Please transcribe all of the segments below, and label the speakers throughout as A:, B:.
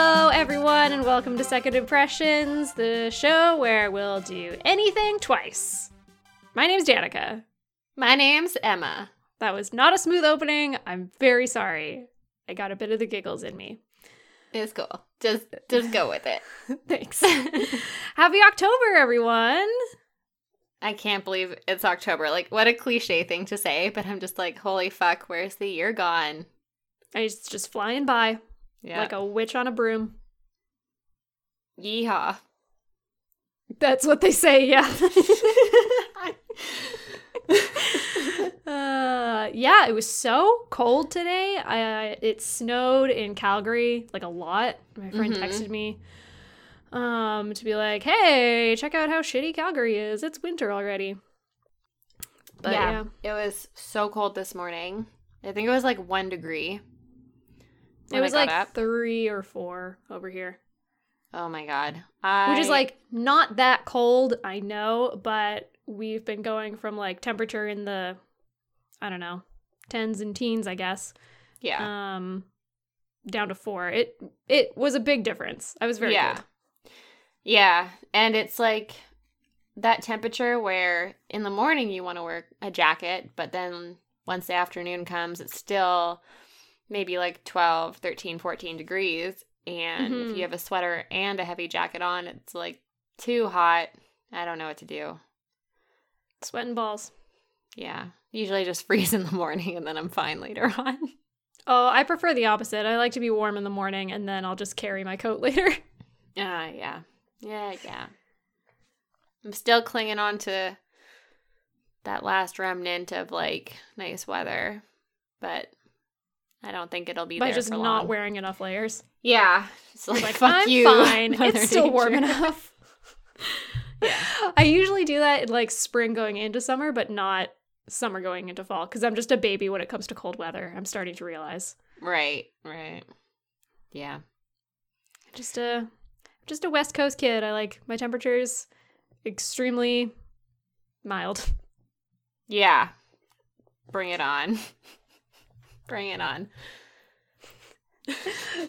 A: Hello, everyone, and welcome to Second Impressions, the show where we'll do anything twice. My name's Danica.
B: My name's Emma.
A: That was not a smooth opening. I'm very sorry. I got a bit of the giggles in me.
B: It's cool. Just just go with it.
A: Thanks. Happy October, everyone.
B: I can't believe it's October. Like what a cliche thing to say, but I'm just like, holy fuck, where's the year gone?
A: It's just flying by
B: Yeah.
A: like a witch on a broom.
B: Yeehaw.
A: That's what they say, yeah. uh, yeah, it was so cold today. I it snowed in Calgary like a lot. My friend
B: Mhm.
A: texted me um to be like, "Hey, check out how shitty Calgary is. It's winter already." But yeah,
B: yeah. It was so cold this morning. I think it was like one degree.
A: It was like
B: up.
A: 3 or 4 over here.
B: Oh my god. I,
A: Which is like not that cold, I know, but we've been going from like temperature in the I don't know, tens and teens, I guess.
B: yeah.
A: Um down to 4. It it was a big difference. I was very
B: yeah. Yeah. And it's like that temperature where in the morning you want to wear a jacket, but then once the afternoon comes, it's still maybe like 12, 13, 14 degrees. And
A: Mhm.
B: if you have a sweater and a heavy jacket on, it's like too hot. I don't know what to do.
A: Sweating balls.
B: Yeah. Usually I just freeze in the morning and then I'm fine later on.
A: Oh, I prefer the opposite. I like to be warm in the morning and then I'll just carry my coat later.
B: Ah, yeah. Yeah, yeah. I'm still clinging on to that last remnant of like nice weather, but I don't think it'll be
A: by just not
B: long.
A: wearing enough layers.
B: Yeah, it's like,
A: like,
B: fuck
A: I'm
B: you.
A: fine.
B: Mother
A: It's still warm enough.
B: Yeah.
A: I usually do that in like spring going into summer, but not summer going into fall because I'm just a baby when it comes to cold weather. I'm starting to realize.
B: Right, right. Yeah,
A: Just a just a West Coast kid. I like my temperatures extremely mild.
B: yeah. Bring it on. Bring it on.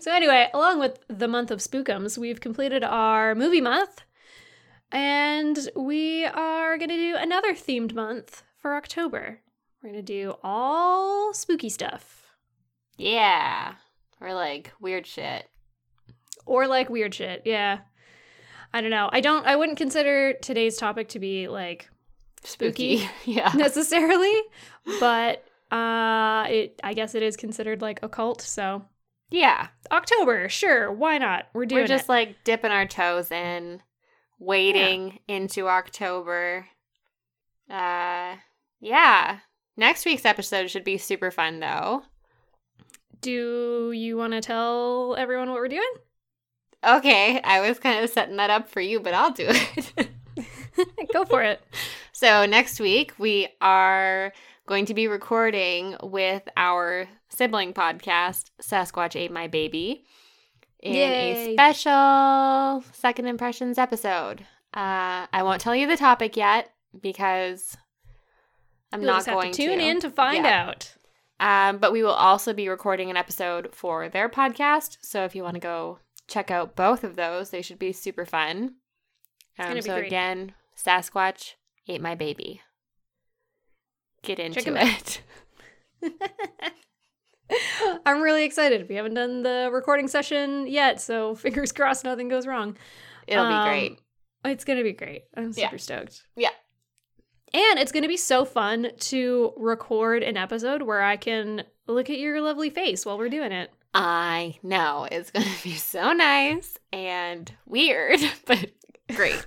A: So anyway, along with the month of Spookums, we've completed our movie month, and we are gonna do another themed month for October. We're gonna do all spooky stuff,
B: Yeah, or like weird shit.
A: or like weird shit. Yeah, I don't know. I don't. I wouldn't consider today's topic to be like Spooky.
B: yeah.
A: necessarily, but uh, it. I guess it is considered like occult. So
B: Yeah.
A: October, sure, why not? We're doing
B: We're just
A: it.
B: like dipping our toes in, wading into October. Uh yeah. Next week's episode should be super fun though.
A: Do you want to tell everyone what we're doing?
B: Okay, I was kind of setting that up for you, but I'll do it.
A: Go for it.
B: so, next week we are going to be recording with our sibling podcast, Sasquatch Ate My Baby, in
A: Yay.
B: a special second impressions episode. Uh, I won't tell you the topic yet because I'm
A: You'll
B: not going
A: to tune in to find
B: Yeah.
A: out.
B: Um, but we will also be recording an episode for their podcast. So if you want to go check out both of those, they should be super fun. Um, so
A: great.
B: again, Sasquatch ate my baby. Get into it.
A: I'm really excited. We haven't done the recording session yet, so fingers crossed nothing goes wrong.
B: It'll
A: Um,
B: be great.
A: It's going to be great. I'm
B: Yeah.
A: super stoked.
B: Yeah.
A: And it's going to be so fun to record an episode where I can look at your lovely face while we're doing it.
B: I know it's going to be so nice and weird, but great.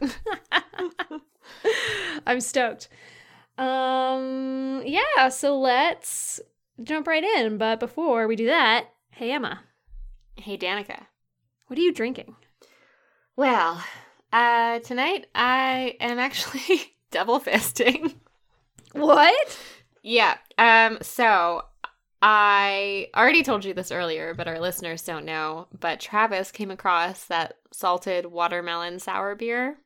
A: I'm stoked. Um yeah, so let's jump right in, but before we do that, hey Emma,
B: hey, Danica.
A: what are you drinking?
B: Well, uh, tonight I am actually double fisting.
A: What?
B: Yeah. Um. So I already told you this earlier, but our listeners don't know. But Travis came across that salted watermelon sour beer.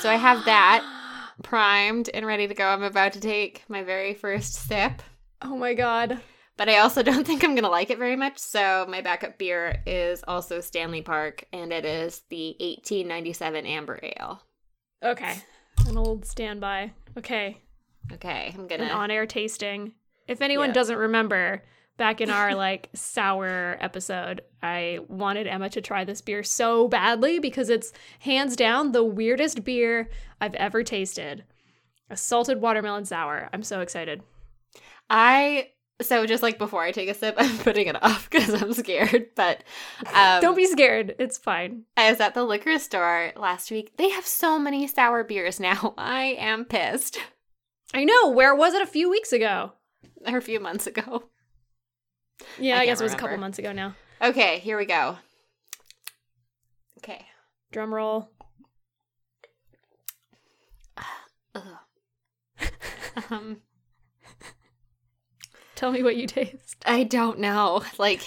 B: So I have that primed and ready to go. I'm about to take my very first sip.
A: Oh my god.
B: But I also don't think I'm going to like it very much. So my backup beer is also Stanley Park, and it is the 1897 Amber Ale.
A: Okay. An old standby. Okay.
B: Okay, I'm going to.
A: on air tasting. If anyone
B: Yeah.
A: doesn't remember, back in our like sour episode, I wanted Emma to try this beer so badly because it's hands down the weirdest beer I've ever tasted. A salted watermelon sour. I'm so excited.
B: I. So just like before I take a sip, I'm putting it off because I'm scared. But um,
A: Don't be scared. It's fine.
B: I was at the liquor store last week. They have so many sour beers now. I am pissed.
A: I know. Where was it a few weeks ago?
B: Or a few months ago.
A: Yeah,
B: I
A: I, guess it was a couple months ago now.
B: Okay, here we go. Okay.
A: Drum roll.
B: Um,
A: Tell me what you taste.
B: I don't know. Like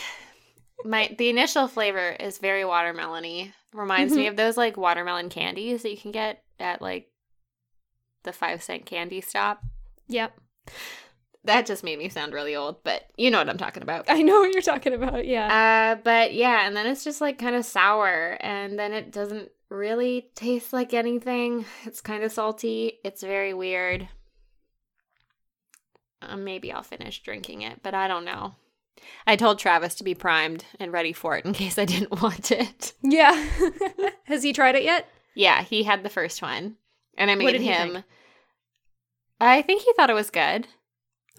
B: my the initial flavor is very watermelony. Reminds me of those like watermelon candies that you can get at like the five cent candy stop.
A: Yep.
B: That just made me sound really old, but you know what I'm talking about.
A: I know what you're talking about. Yeah.
B: Uh, but yeah, and then it's just like kind of sour, and then it doesn't really taste like anything. It's kind of salty. It's very weird. Uh, maybe I'll finish drinking it, but I don't know. I told Travis to be primed and ready for it in case I didn't want it.
A: yeah. Has he tried it yet?
B: Yeah, he had the first one, and I made him. I think he thought it was good.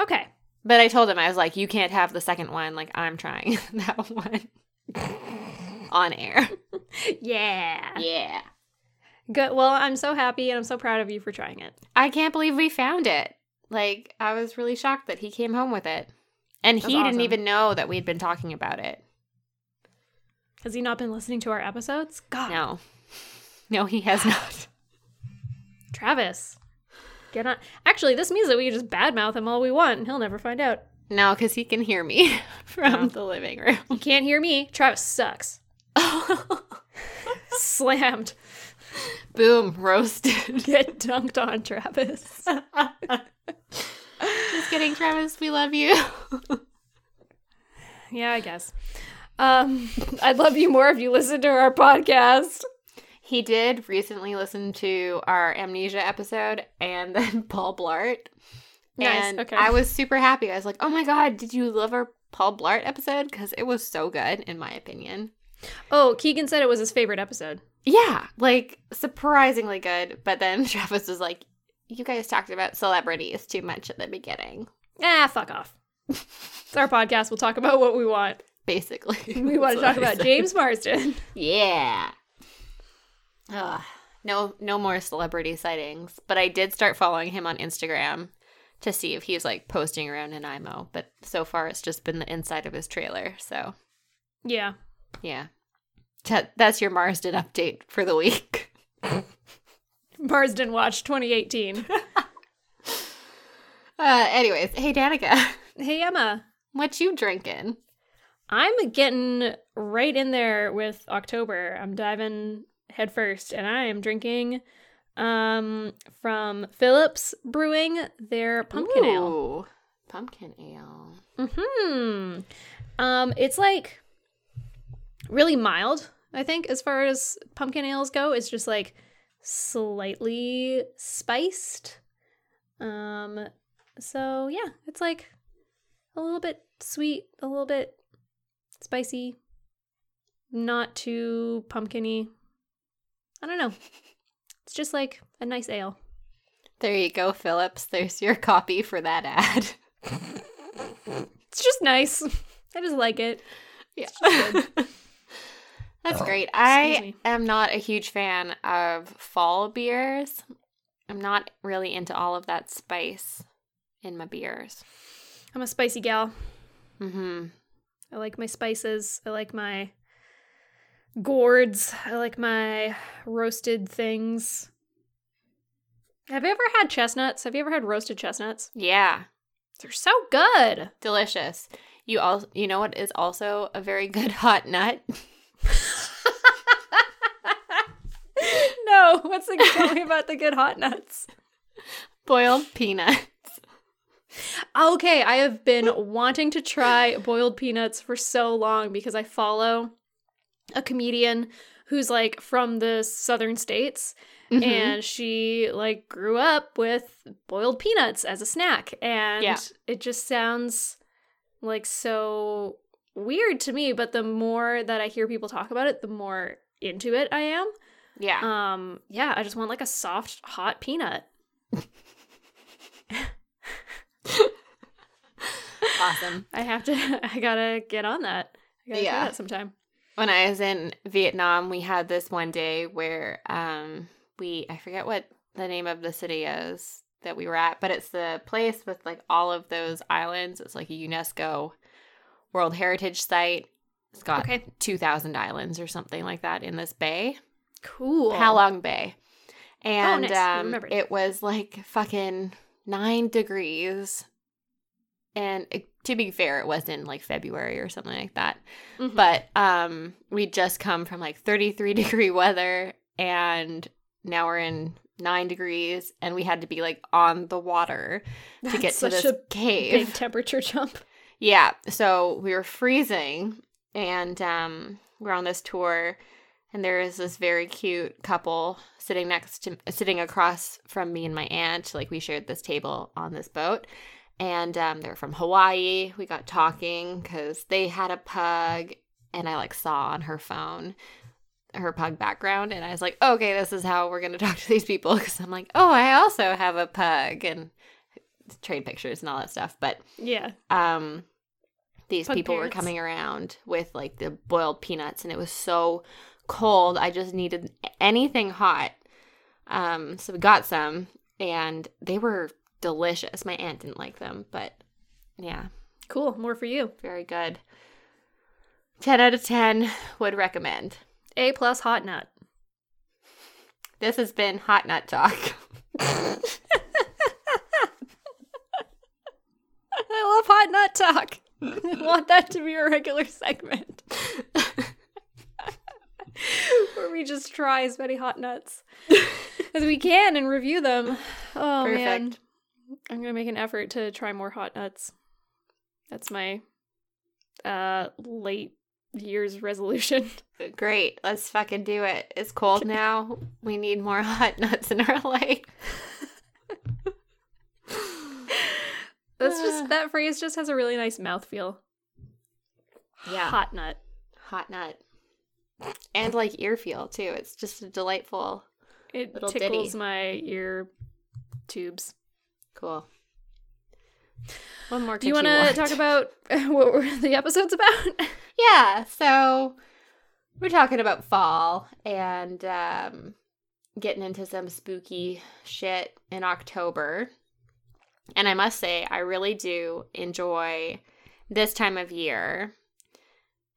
A: Okay.
B: But I told him I was like, "You can't have the second one. Like I'm trying that one on air."
A: Yeah.
B: Yeah.
A: Good. Well, I'm so happy and I'm so proud of you for trying it.
B: I can't believe we found it. Like, I was really shocked that he came home with it. And
A: That's
B: he didn't even know that we'd been talking about it.
A: Has he not been listening to our episodes? God.
B: No. No, he has not.
A: Travis. Get on. Actually, this means that we can just badmouth him all we want and he'll never find out.
B: No, because he can hear me from
A: Oh.
B: the living room.
A: He can't hear me. Travis sucks. Slammed.
B: Boom, roasted.
A: Get dunked on, Travis.
B: Just kidding, Travis. We love you.
A: Yeah, I guess. Um, I'd love you more if you listened to our podcast.
B: He did recently listen to our amnesia episode and then Paul Blart.
A: Nice,
B: And
A: okay.
B: I was super happy. I was like, oh my God, did you love our Paul Blart episode? Because it was so good, in my opinion.
A: Oh, Keegan said it was his favorite episode.
B: Yeah, like surprisingly good. But then Travis was like, you guys talked about celebrities too much at the beginning,
A: Ah, fuck off. It's our podcast. We'll talk about what we want.
B: basically.
A: We want to talk about. James Marsden.
B: Yeah. Ugh, no, no more celebrity sightings. But I did start following him on Instagram to see if he's like posting around Nanaimo. But so far, it's just been the inside of his trailer. So
A: Yeah.
B: yeah, that, that's your Marsden update for the week.
A: Marsden Watch 2018.
B: Uh, anyways, hey Danica,
A: hey, Emma.
B: what you drinking?
A: I'm getting right in there with October. I'm diving headfirst, and I am drinking um from Phillips Brewing their pumpkin ale.
B: Pumpkin ale.
A: Hmm. Um, it's like really mild. I think as far as pumpkin ales go, it's just like slightly spiced. Um, so yeah, it's like a little bit sweet, a little bit spicy, not too pumpkiny. I don't know. It's just like a nice ale.
B: There you go, Phillips. There's your copy for that ad.
A: It's just nice. I just like it.
B: Yeah.
A: just
B: That's great.
A: Oh, Excuse
B: I
A: me.
B: am not a huge fan of fall beers. I'm not really into all of that spice in my beers.
A: I'm a spicy gal.
B: Mm-hmm.
A: I like my spices. I like my gourds. I like my roasted things. Have you ever had chestnuts? Have you ever had roasted chestnuts?
B: Yeah.
A: They're so good.
B: Delicious. You all you know what is also a very good hot nut?
A: no, what's the tell me about the good hot nuts?
B: Boiled peanuts.
A: Okay, I have been wanting to try boiled peanuts for so long because I follow a comedian who's like from the southern states
B: Mhm.
A: and she like grew up with boiled peanuts as a snack and
B: Yeah.
A: it just sounds like so weird to me but the more that i hear people talk about it the more into it i am
B: yeah.
A: um yeah i just want like a soft hot peanut
B: awesome.
A: i have to i gotta get on that i gotta
B: Yeah.
A: try that sometime
B: when I was in Vietnam, we had this one day where um we I forget what the name of the city is that we were at, but it's the place with like all of those islands. It's like a UNESCO World Heritage Site. It's got
A: Okay.
B: 2000 islands or something like that in this bay.
A: cool
B: Halong Bay. And
A: nice.
B: Um, it was like fucking 9 degrees. And to be fair, it was in like February or something like that.
A: Mhm.
B: but um we just come from like 33 degree weather and now we're in 9 degrees and we had to be like on the water to get to
A: such
B: this
A: a
B: cave.
A: big temperature jump.
B: Yeah so we were freezing and um we're on this tour and there is this very cute couple sitting next to sitting across from me and my aunt like we shared this table on this boat and um, they're from hawaii. We got talking because they had a pug and i like saw on her phone her pug background and i was like okay this is how we're going to talk to these people. Because i'm like oh i also have a pug and trade pictures and all that stuff. But
A: yeah.
B: um these
A: Pug
B: people
A: parents.
B: were coming around with like the boiled peanuts and it was so cold i just needed anything hot. Um so we got some and they were delicious. My aunt didn't like them but yeah.
A: Cool. More for you.
B: Very good. 10 out of 10 would recommend.
A: A plus hot nut.
B: This has been hot nut talk.
A: I love hot nut talk. I want that to be a regular segment. Where we just try as many hot nuts as we can and review them. Oh man,
B: Perfect.
A: I'm gonna make an effort to try more hot nuts. That's my uh late year's resolution.
B: great let's fucking do it it's cold now we need more hot nuts in our life
A: That's just that phrase just has a really nice mouthfeel.
B: Yeah.
A: hot nut.
B: hot nut and like ear feel too it's just a delightful
A: It tickles
B: ditty.
A: my ear tubes.
B: Cool. One more
A: Do you
B: want
A: want. to talk about what were the episodes about?
B: yeah so we're talking about fall and um getting into some spooky shit in october. And i must say i really do enjoy this time of year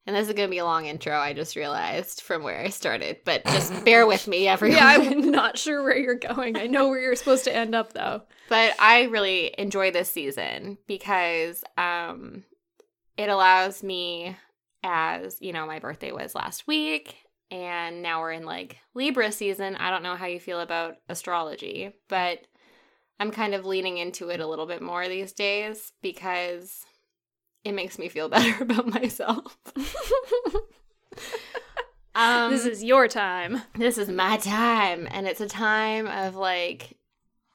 B: and this is going to be a long intro i just realized from where i started but just bear with me everyone
A: yeah, I'm not sure where you're going. I know where you're supposed to end up though.
B: but I really enjoy this season because um it allows me as, you know, my birthday was last week and now we're in like Libra season. I don't know how you feel about astrology, but I'm kind of leaning into it a little bit more these days because it makes me feel better about myself. Um,
A: this is your time.
B: this is my time and it's a time of like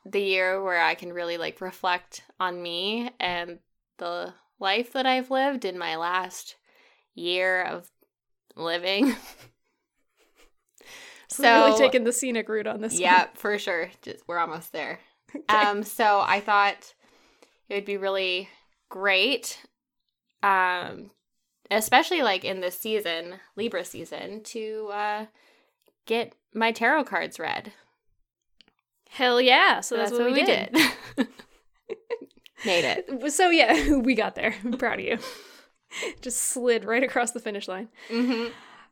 B: the year where i can really like reflect on me and the life that i've lived in my last year of living
A: So really taking the scenic route on this.
B: yeah for sure just we're almost there.
A: Okay.
B: um so i thought it would be really great um especially like in this season libra season to uh get my tarot cards read
A: Hell yeah! So that's, what, we did.
B: Made it.
A: So yeah, we got there. I'm proud of you. Just slid right across the finish line.
B: Mm-hmm.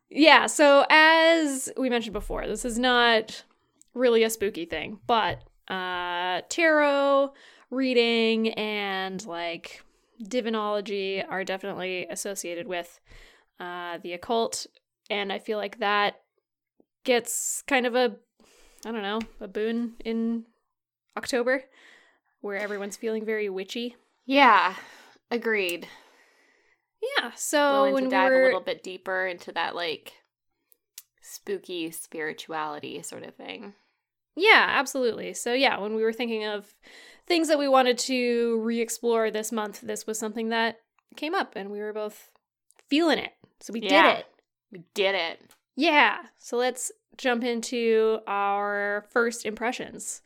A: Yeah, so as we mentioned before, this is not really a spooky thing, but uh tarot reading and like divinology are definitely associated with uh the occult and I feel like that gets kind of a I don't know, a boon in October where everyone's feeling very witchy.
B: Yeah, agreed.
A: Yeah. So
B: Willing
A: when
B: to
A: we
B: dive
A: were
B: a little bit deeper into that like spooky spirituality sort of thing.
A: Yeah, absolutely. So, yeah, when we were thinking of things that we wanted to re explore this month, this was something that came up and we were both feeling it. So, we
B: Yeah.
A: did it.
B: We did it.
A: Yeah. So, let's jump into our first impressions.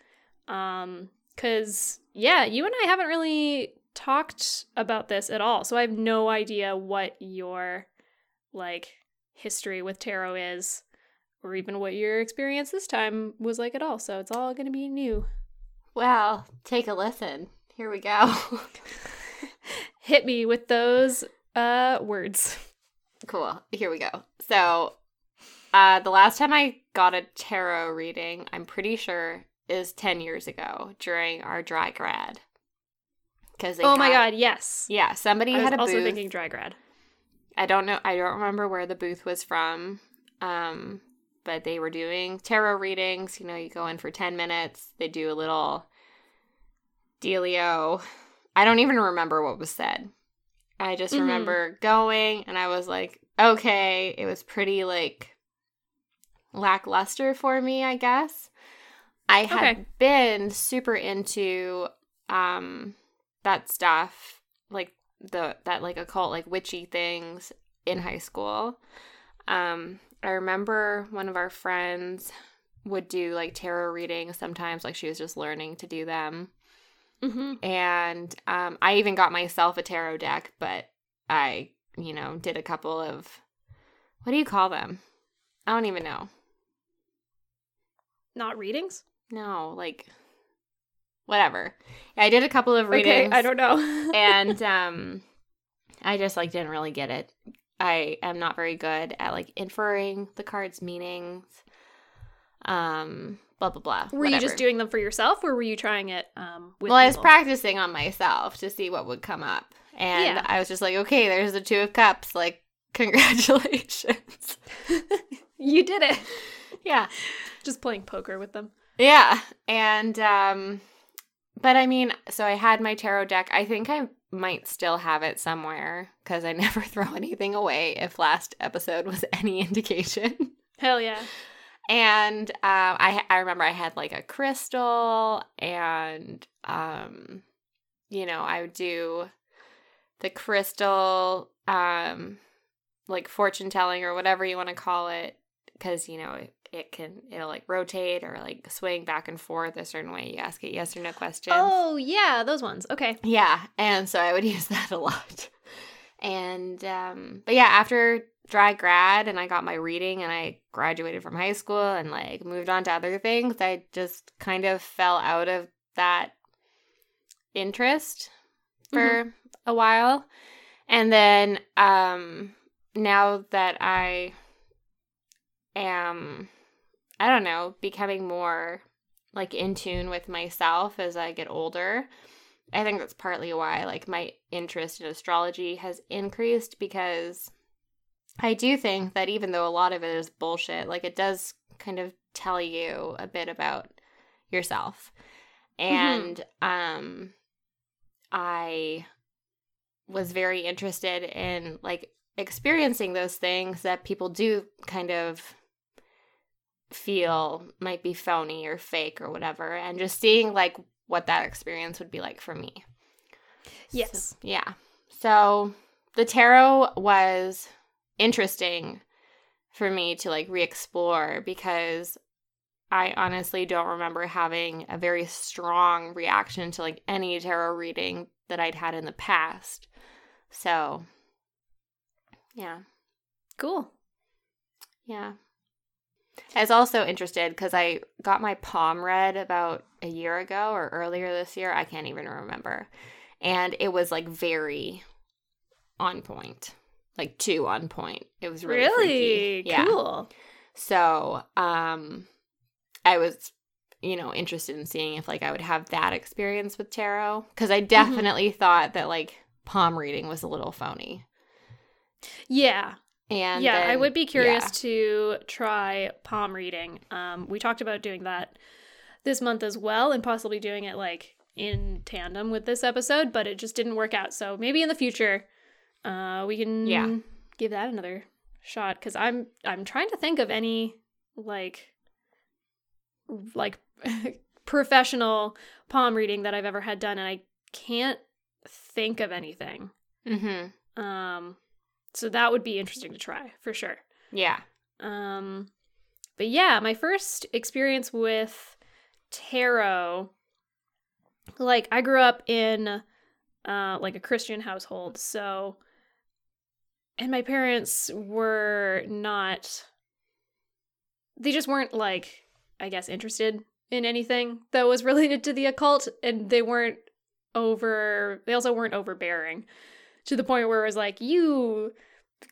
A: Um, cuz yeah, you and I haven't really talked about this at all. So, I have no idea what your like history with tarot is or even what your experience this time was like at all. So, it's all going to be new.
B: Well, take a listen. Here we go.
A: hit me with those uh words.
B: cool. Here we go. So, uh, the last time I got a tarot reading, I'm pretty sure is 10 years ago during our dry grad. Because
A: Oh my god, yes.
B: Yeah, somebody
A: I was
B: had a
A: also
B: booth.
A: thinking dry grad.
B: I don't know. I don't remember where the booth was from. Um, but they were doing tarot readings. You know, you go in for 10 minutes, they do a little dealio. I don't even remember what was said. I just
A: Mhm.
B: remember going and I was like, okay, it was pretty like lackluster for me, I guess. I had been super into um that stuff, like the that like occult like witchy things in high school. Um I remember one of our friends would do like tarot readings sometimes like she was just learning to do them
A: Mm-hmm.
B: and um, I even got myself a tarot deck, but I, you know, did a couple of what do you call them? I don't even know.
A: Not readings?
B: No, like whatever. I did a couple of readings.
A: Okay, I don't know.
B: and um, I just like didn't really get it. I am not very good at like inferring the cards' meanings. Um, blah blah blah.
A: were you just doing them for yourself or were you trying it um with
B: well, I was practicing on myself to see what would come up. And
A: Yeah.
B: I was just like, okay, there's the two of cups. Like, congratulations.
A: You did it.
B: yeah.
A: Just playing poker with them.
B: Yeah. And, um, but I mean, so I had my tarot deck. I think I might still have it somewhere because I never throw anything away if last episode was any indication.
A: Hell yeah.
B: And um, I I remember I had like a crystal, and um, you know I would do the crystal, um, like fortune telling or whatever you want to call it, because you know it, it can it'll like rotate or like swing back and forth a certain way. You ask it yes or no questions.
A: Oh yeah, those ones. Okay.
B: Yeah, and so I would use that a lot. And um but yeah, after dry grad and I got my reading and I graduated from high school and like moved on to other things, I just kind of fell out of that interest for a while. And then um now that I am I don't know, becoming more like in tune with myself as I get older. I think that's partly why like my interest in astrology has increased because I do think that even though a lot of it is bullshit, like it does kind of tell you a bit about yourself. And um I was very interested in like experiencing those things that people do kind of feel might be phony or fake or whatever and just seeing like what that experience would be like for me.
A: Yes.
B: So, yeah. So the tarot was interesting for me to like re-explore because I honestly don't remember having a very strong reaction to like any tarot reading that I'd had in the past. So yeah.
A: Cool.
B: Yeah. I was also interested because I got my palm read about a year ago or earlier this year. I can't even remember. And it was like very on point, like two on point. It was really,
A: Really?
B: Yeah.
A: Cool.
B: So, um, I was, you know, interested in seeing if like I would have that experience with tarot because I definitely thought that like palm reading was a little phony.
A: Yeah.
B: And
A: yeah, I would be curious
B: yeah.
A: to try palm reading. Um, we talked about doing that this month as well, and possibly doing it like in tandem with this episode, but it just didn't work out. So maybe in the future, uh, we can
B: Yeah.
A: give that another shot because I'm I'm trying to think of any like like professional palm reading that I've ever had done, and I can't think of anything.
B: Mm-hmm.
A: Um, so that would be interesting to try for sure.
B: Yeah.
A: Um, but yeah, my first experience with tarot, like I grew up in uh like a Christian household, so and my parents were not they just weren't like I guess interested in anything that was related to the occult and they weren't over they also weren't overbearing to the point where it was like you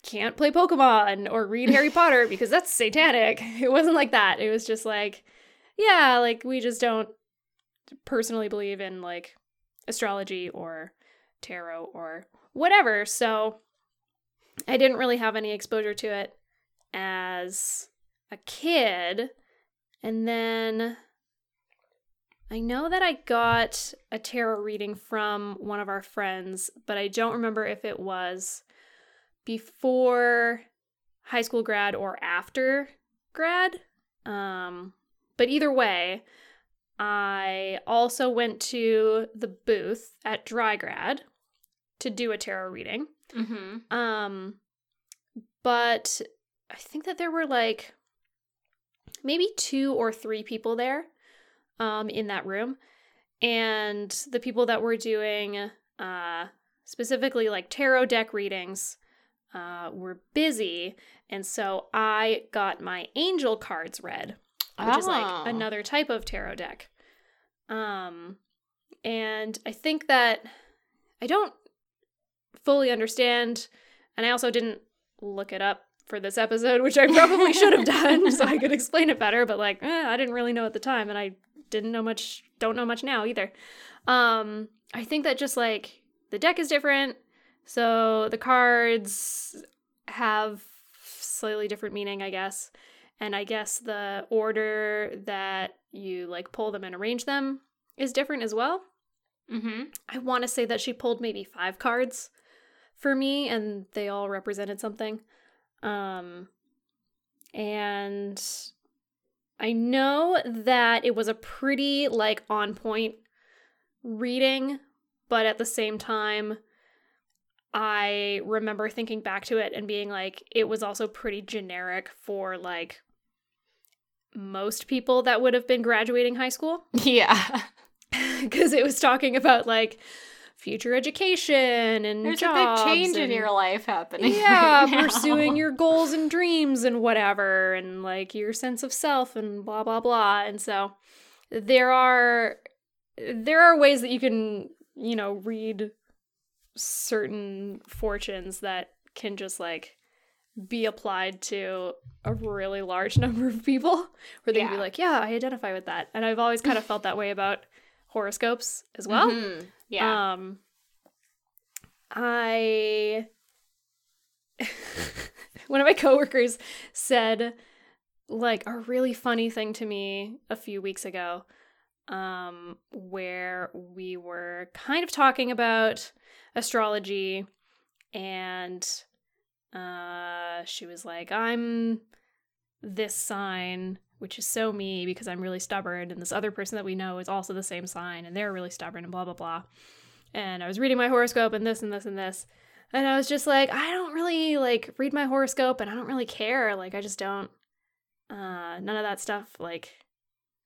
A: can't play Pokemon or read Harry Potter because that's satanic. It wasn't like that. It was just like, yeah, like we just don't personally believe in like astrology or tarot or whatever. So I didn't really have any exposure to it as a kid. And then I know that I got a tarot reading from one of our friends, but I don't remember if it was before high school grad or after grad. Um, but either way, I also went to the booth at Dry Grad to do a tarot reading.
B: Mm-hmm.
A: Um, but I think that there were like maybe two or three people there um, in that room. And the people that were doing uh, specifically like tarot deck readings uh, were busy. And so I got my angel cards read, which is
B: Oh.
A: like another type of tarot deck. Um, and I think that I don't fully understand, and I also didn't look it up for this episode, which I probably should have done so I could explain it better. But like, eh, I didn't really know at the time, and I didn't know much, don't know much now either. Um, I think that just like the deck is different, so the cards have slightly different meaning, I guess. And I guess the order that you like pull them and arrange them is different as well.
B: Mm-hmm.
A: I want to say that she pulled maybe five cards for me and they all represented something. Um and I know that it was a pretty like on point reading, but at the same time I remember thinking back to it and being like it was also pretty generic for like most people that would have been graduating high school
B: Yeah.
A: because it was talking about like future education and
B: There's
A: jobs
B: a big change in your life happening.
A: yeah
B: right
A: pursuing your goals and dreams and whatever and like your sense of self and blah blah blah. And so there are there are ways that you can you know read certain fortunes that can just like be applied to a really large number of people where they can be like yeah i identify with that. And i've always kind of felt that way about horoscopes as well.
B: Mhm. Yeah.
A: um, I one of my coworkers said like a really funny thing to me a few weeks ago um where we were kind of talking about astrology and uh she was like I'm this sign which is so me because I'm really stubborn and this other person that we know is also the same sign and they're really stubborn and blah blah blah and I was reading my horoscope and this and this and this. And I was just like, I don't really like read my horoscope and I don't really care. Like I just don't uh none of that stuff like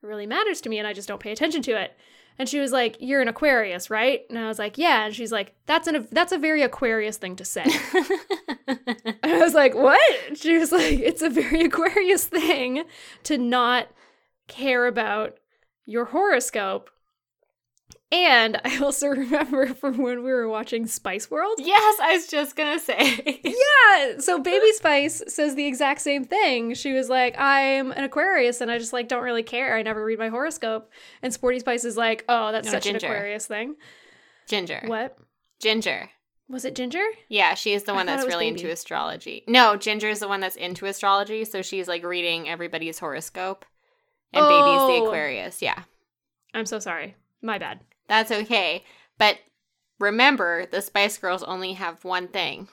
A: really matters to me and I just don't pay attention to it. And she was like, "You're an Aquarius, right?" And I was like, "Yeah." And she's like, "That's an that's a very Aquarius thing to say." And I was like, "What?" She was like, "It's a very Aquarius thing to not care about your horoscope." And I also remember from when we were watching Spice World.
B: yes, I was just gonna say.
A: Yeah, so Baby Spice says the exact same thing. She was like, "I'm an Aquarius and I just like don't really care. I never read my horoscope." And Sporty Spice is like, "Oh, that's
B: No,
A: such
B: Ginger.
A: an Aquarius thing."
B: Ginger.
A: What?
B: Ginger.
A: Was it Ginger?
B: Yeah, she is the one that's really
A: Baby.
B: into astrology. No, Ginger is the one that's into astrology, so she's like reading everybody's horoscope. And Baby's the
A: Oh.
B: Aquarius. Yeah.
A: I'm so sorry. My bad.
B: That's okay. But remember, the Spice Girls only have one thing.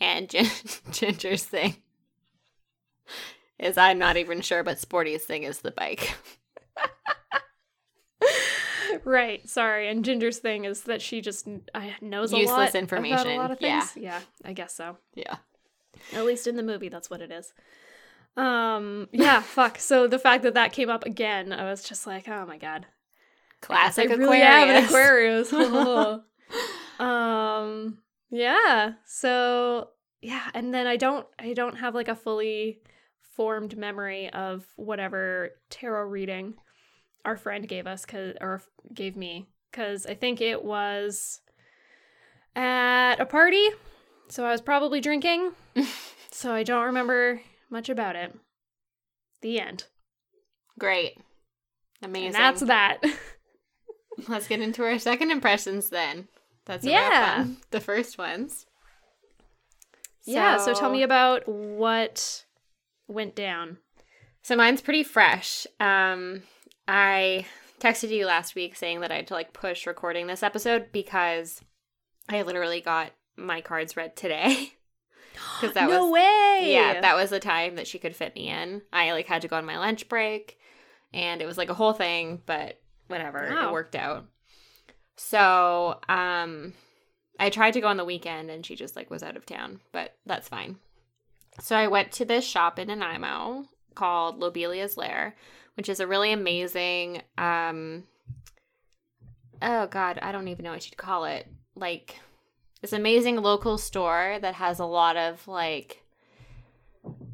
B: And Gin- Ginger's thing is I'm not even sure, but Sporty's thing is the bike.
A: right. Sorry. And Ginger's thing is that she just uh, knows a
B: Useless
A: lot about
B: information.
A: a lot of
B: Yeah.
A: things. Yeah. I guess so.
B: Yeah.
A: At least in the movie, that's what it is. Um. Yeah. fuck. So the fact that that came up again, I was just like, oh my god.
B: Classic
A: I really am an
B: Aquarius.
A: Aquarius. um. Yeah. So yeah, and then I don't. I don't have like a fully formed memory of whatever tarot reading our friend gave us, cause or gave me, because I think it was at a party. So I was probably drinking. so I don't remember much about it. The end.
B: Great. Amazing.
A: And that's that.
B: Let's get into our second impressions then. That's
A: Yeah.
B: the first ones.
A: yeah, so tell me about what went down.
B: So mine's pretty fresh. Um, I texted you last week saying that I had to like push recording this episode because I literally got my cards read today. Because that
A: no
B: was
A: way.
B: yeah, that was the time that she could fit me in. I like had to go on my lunch break, and it was like a whole thing, but whatever, it worked out. So, um, I tried to go on the weekend, and she just like was out of town, but that's fine. So I went to this shop in Nanaimo called Lobelia's Lair, which is a really amazing. Um, oh God, I don't even know what you'd call it. Like this amazing local store that has a lot of like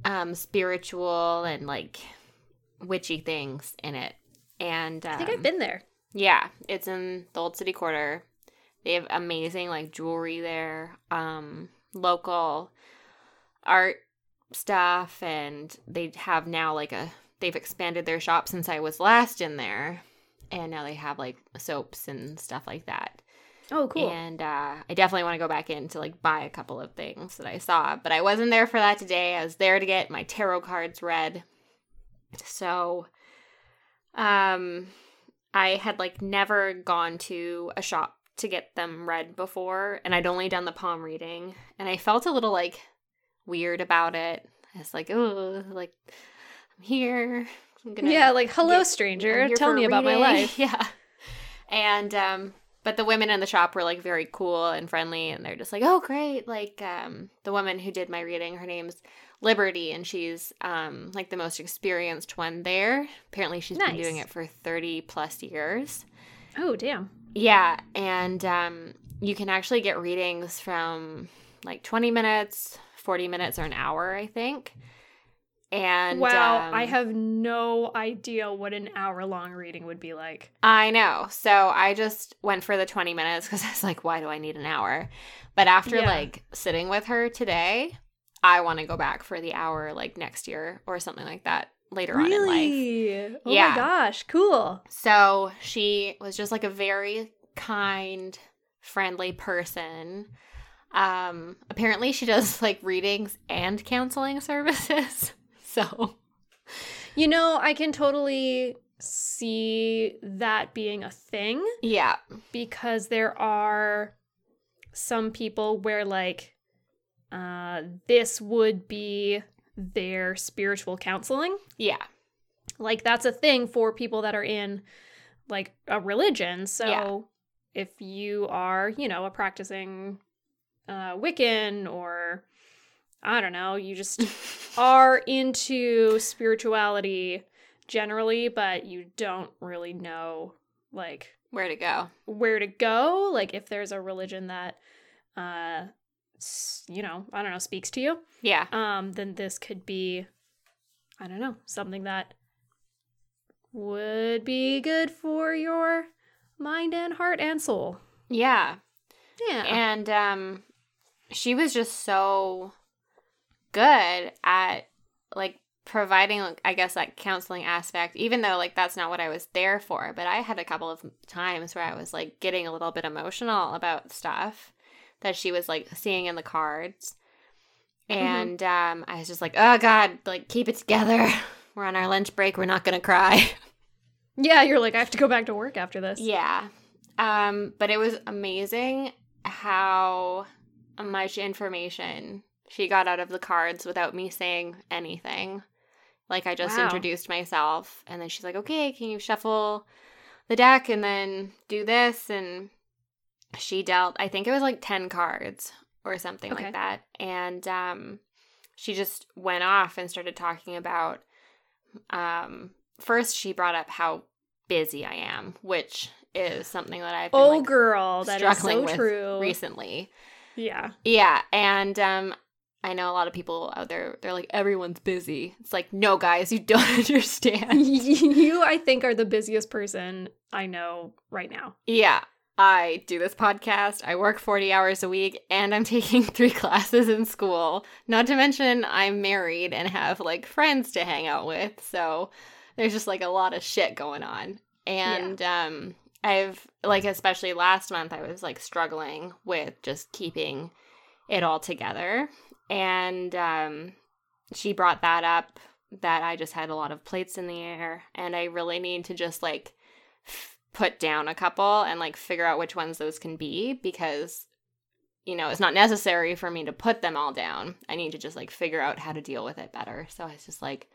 B: um spiritual and like witchy things in it. And um,
A: I think I've been there.
B: yeah, it's in the old city quarter. They have amazing like jewelry there, um, local art stuff, and they have now like a they've expanded their shop since I was last in there, and now they have like soaps and stuff like that.
A: Oh, cool.
B: And uh, I definitely want to go back in to like buy a couple of things that I saw, but I wasn't there for that today. I was there to get my tarot cards read. So, um, I had like never gone to a shop to get them read before, and I'd only done the palm reading, and I felt a little like weird about it. I was like, oh, like I'm here. I'm gonna
A: yeah, like hello,
B: get-
A: stranger. Tell me about my life.
B: Yeah. And um but the women in the shop were like very cool and friendly and they're just like, "Oh, great." Like um the woman who did my reading, her name's Liberty and she's um like the most experienced one there. Apparently she's been doing it for 30 plus years.
A: Oh, damn.
B: Yeah, and um you can actually get readings from like 20 minutes, 40 minutes or an hour, I think. And
A: wow,
B: um,
A: I have no idea what an hour long reading would be like.
B: I know. So I just went for the 20 minutes because I was like, why do I need an hour? But after
A: Yeah.
B: like sitting with her today, I want to go back for the hour like next year or something like that later on in life.
A: Really? Oh
B: Yeah.
A: my gosh, cool.
B: So she was just like a very kind, friendly person. Um, apparently she does like readings and counseling services. So
A: You know, I can totally see that being a thing
B: yeah,
A: because there are some people where like uh this would be their spiritual counseling.
B: yeah,
A: Like that's a thing for people that are in like a religion. So
B: Yeah.
A: if you are, you know, a practicing uh Wiccan or I don't know, you just are into spirituality generally, but you don't really know like
B: where to go?
A: where to go, like if there's a religion that uh you know, I don't know, speaks to you,
B: Yeah,
A: um then this could be I don't know, something that would be good for your mind and heart and soul.
B: yeah.
A: Yeah.
B: and um she was just so good at like providing i guess that counseling aspect even though like that's not what i was there for but i had a couple of times where i was like getting a little bit emotional about stuff that she was like seeing in the cards and um i was just like oh god like keep it together we're on our lunch break we're not gonna cry
A: yeah, you're like I have to go back to work after this.
B: yeah. Um, but it was amazing how much information she got out of the cards without me saying anything. Like I just
A: Wow.
B: introduced myself and then she's like, "Okay, can you shuffle the deck and then do this?" and she dealt I think it was like 10 cards or something
A: Okay.
B: like that. And um she just went off and started talking about um first she brought up how busy I am, which is something that I've been
A: Oh,
B: like,
A: girl, that is
B: struggling
A: so
B: with
A: true.
B: recently.
A: Yeah.
B: Yeah, and um I know a lot of people out there they're like everyone's busy. It's like no guys, you don't understand.
A: you, I think, are the busiest person I know right now.
B: yeah. I do this podcast. I work 40 hours a week and I'm taking 3 classes in school. Not to mention I'm married and have like friends to hang out with. So there's just like a lot of shit going on. And um I've like especially last month I was like struggling with just keeping it all together. And um she brought that up that I just had a lot of plates in the air and I really need to just like put down a couple and like figure out which ones those can be because you know, it's not necessary for me to put them all down. I need to just like figure out how to deal with it better. So I was just like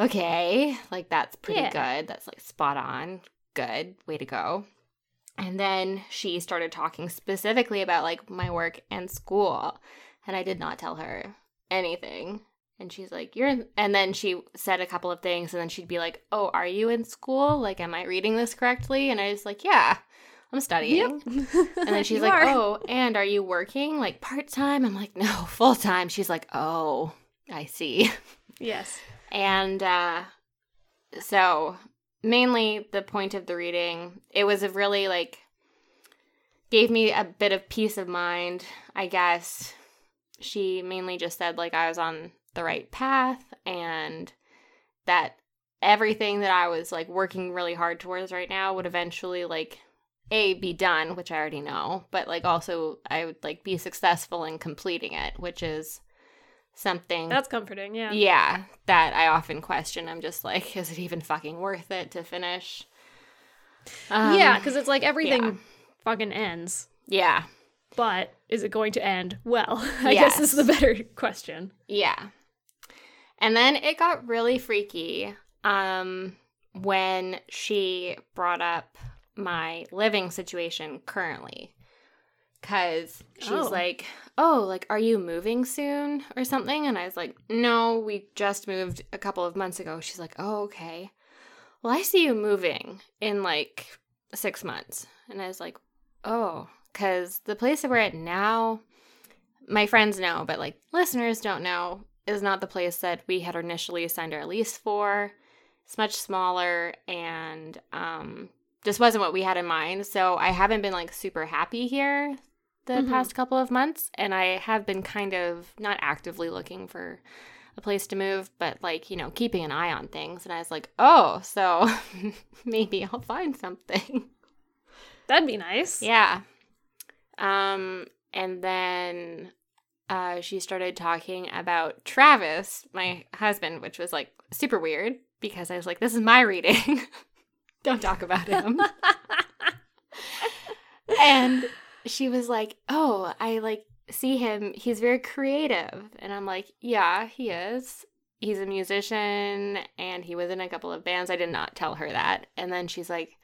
B: okay, like that's pretty
A: Yeah.
B: good. That's like spot on. Good. Way to go. And then she started talking specifically about like my work and school. And I did not tell her anything. And she's like, You're in. And then she said a couple of things. And then she'd be like, Oh, are you in school? Like, am I reading this correctly? And I was like, Yeah, I'm studying.
A: Yep.
B: And then she's like,
A: are.
B: Oh, and are you working like part time? I'm like, No, full time. She's like, Oh, I see.
A: Yes.
B: And uh, so, mainly the point of the reading, it was a really like gave me a bit of peace of mind, I guess. She mainly just said like I was on the right path and that everything that I was like working really hard towards right now would eventually like a be done, which I already know, but like also I would like be successful in completing it, which is something
A: That's comforting. Yeah.
B: yeah, that I often question. I'm just like, is it even fucking worth it to finish? Um,
A: yeah, because it's like everything
B: yeah.
A: fucking ends,
B: yeah,
A: but is it going to end well? I guess is the better question.
B: yeah. And then it got really freaky um, when she brought up my living situation currently. Cause she's
A: Oh.
B: like, Oh, like, are you moving soon or something? And I was like, No, we just moved a couple of months ago. She's like, Oh, okay. Well, I see you moving in like six months. And I was like, Oh, because the place that we're at now, my friends know, but like listeners don't know, is not the place that we had initially signed our lease for. It's much smaller and um just wasn't what we had in mind. So I haven't been like super happy here the
A: Mhm.
B: past couple of months and I have been kind of not actively looking for a place to move, but like, you know, keeping an eye on things. And I was like, "Oh, so maybe I'll find something."
A: That'd be nice.
B: Yeah. Um, and then uh, she started talking about Travis, my husband, which was like super weird because I was like, this is my reading. Don't talk about him. and she was like, oh, I like see him. He's very creative. And I'm like, yeah, he is. He's a musician and he was in a couple of bands. I did not tell her that. And then she's like,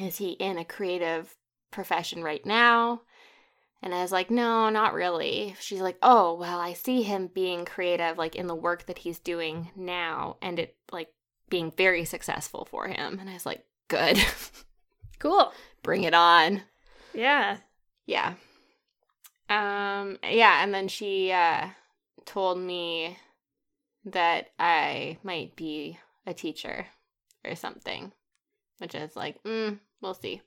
B: is he in a creative profession right now? And I was like, no, not really. She's like, oh, well, I see him being creative, like in the work that he's doing now, and it like being very successful for him. And I was like, good,
A: Cool.
B: bring it on.
A: Yeah.
B: Yeah. Um, yeah. And then she uh, told me that I might be a teacher or something, which is like, mm, we'll see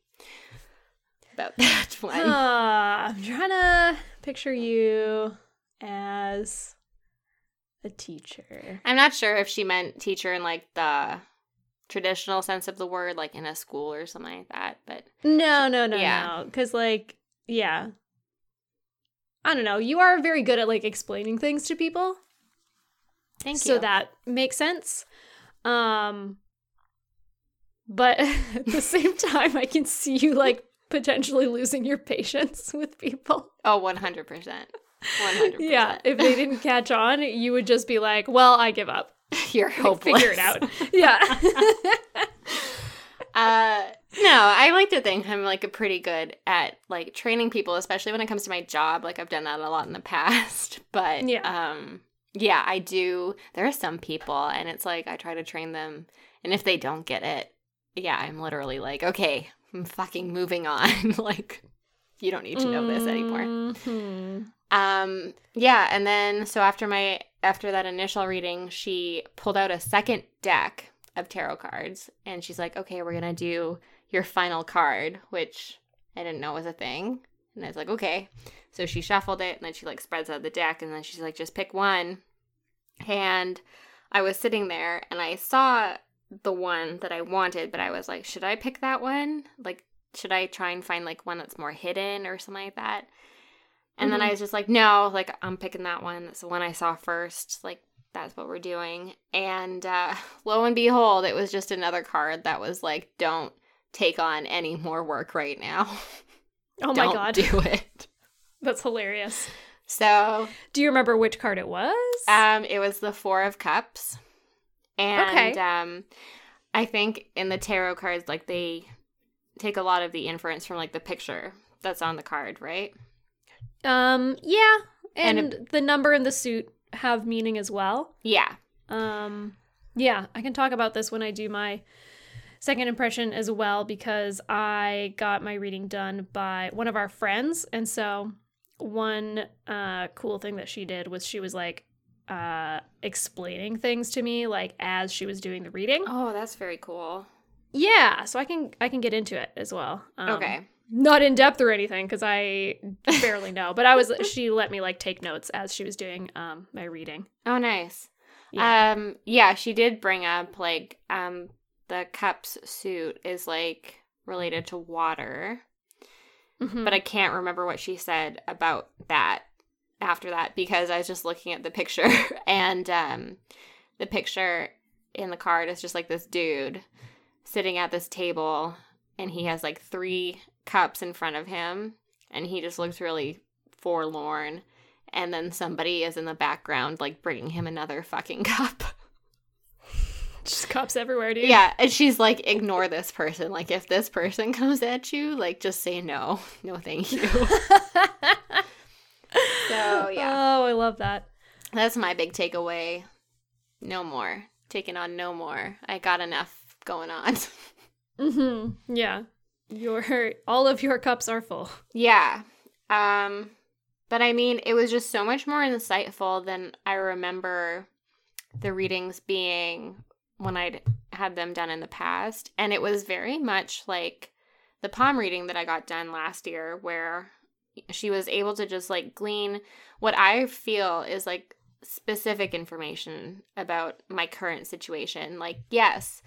B: about that one.
A: Ah, I'm trying to picture you as a teacher.
B: I'm not sure if she meant teacher in like the traditional sense of the word, like in a school or something like that. But
A: No, no, no,
B: Yeah.
A: no. Because, like, yeah. I don't know. You are very good at, like, explaining things to people.
B: thank
A: so
B: you.
A: So that makes sense. Um, but at the same time, I can see you like potentially losing your patience with people.
B: Oh, 100%. 100%.
A: Yeah, if they didn't catch on, you would just be like, "Well, I give up.
B: You're hopeless.
A: Figure it out." Yeah.
B: uh no i like to think i'm like a pretty good at like training people especially when it comes to my job like i've done that a lot in the past but
A: Yeah.
B: um yeah i do there are some people and it's like i try to train them and if they don't get it yeah i'm literally like okay i'm fucking moving on. Like you don't need to know this anymore.
A: Mhm.
B: um yeah and then so after my after that initial reading she pulled out a second deck of tarot cards and she's like okay we're gonna do your final card which i didn't know was a thing. And i was like okay. So she shuffled it and then she like spreads out the deck and then she's like just pick one. And i was sitting there and i saw the one that i wanted but i was like should i pick that one like should i try and find like one that's more hidden or something like that and then
A: Mhm.
B: I was just like, no, like I'm picking that one. That's the one I saw first. Like that's what we're doing. And uh, lo and behold, it was just another card that was like, don't take on any more work right now.
A: Oh my
B: don't
A: god.
B: do it.
A: That's hilarious.
B: So
A: Do you remember which card it was?
B: um, it was the Four of Cups, and
A: Okay.
B: um, I think in the tarot cards, like they take a lot of the inference from like the picture that's on the card, right?
A: um yeah,
B: And
A: and, the number and the suit have meaning as well.
B: Yeah.
A: Um, yeah, I can talk about this when I do my second impression as well because I got my reading done by one of our friends, and so one uh, cool thing that she did was she was like uh, explaining things to me like as she was doing the reading.
B: Oh, that's very cool.
A: Yeah, so I can I can get into it as well. Um,
B: okay.
A: not in depth or anything because I barely know, but I was she let me like take notes as she was doing um my reading.
B: Oh, nice.
A: Yeah.
B: Um, yeah, she did bring up like um the cups suit is like related to water,
A: Mhm.
B: but I can't remember what she said about that after that because I was just looking at the picture and um the picture in the card is just like this dude sitting at this table and he has like three cups in front of him and he just looks really forlorn and then somebody is in the background like bringing him another fucking cup.
A: just cups everywhere, dude.
B: Yeah, and she's like ignore this person. Like if this person comes at you, like just say no. No, thank you. So, yeah.
A: Oh, I love that.
B: That's my big takeaway. No more. Taking on no more. I got enough going on.
A: hmm Yeah. Your all of your cups are full.
B: yeah. Um but I mean, it was just so much more insightful than I remember the readings being when I'd had them done in the past. And it was very much like the palm reading that I got done last year, where she was able to just like glean what I feel is like specific information about my current situation. Like, yes,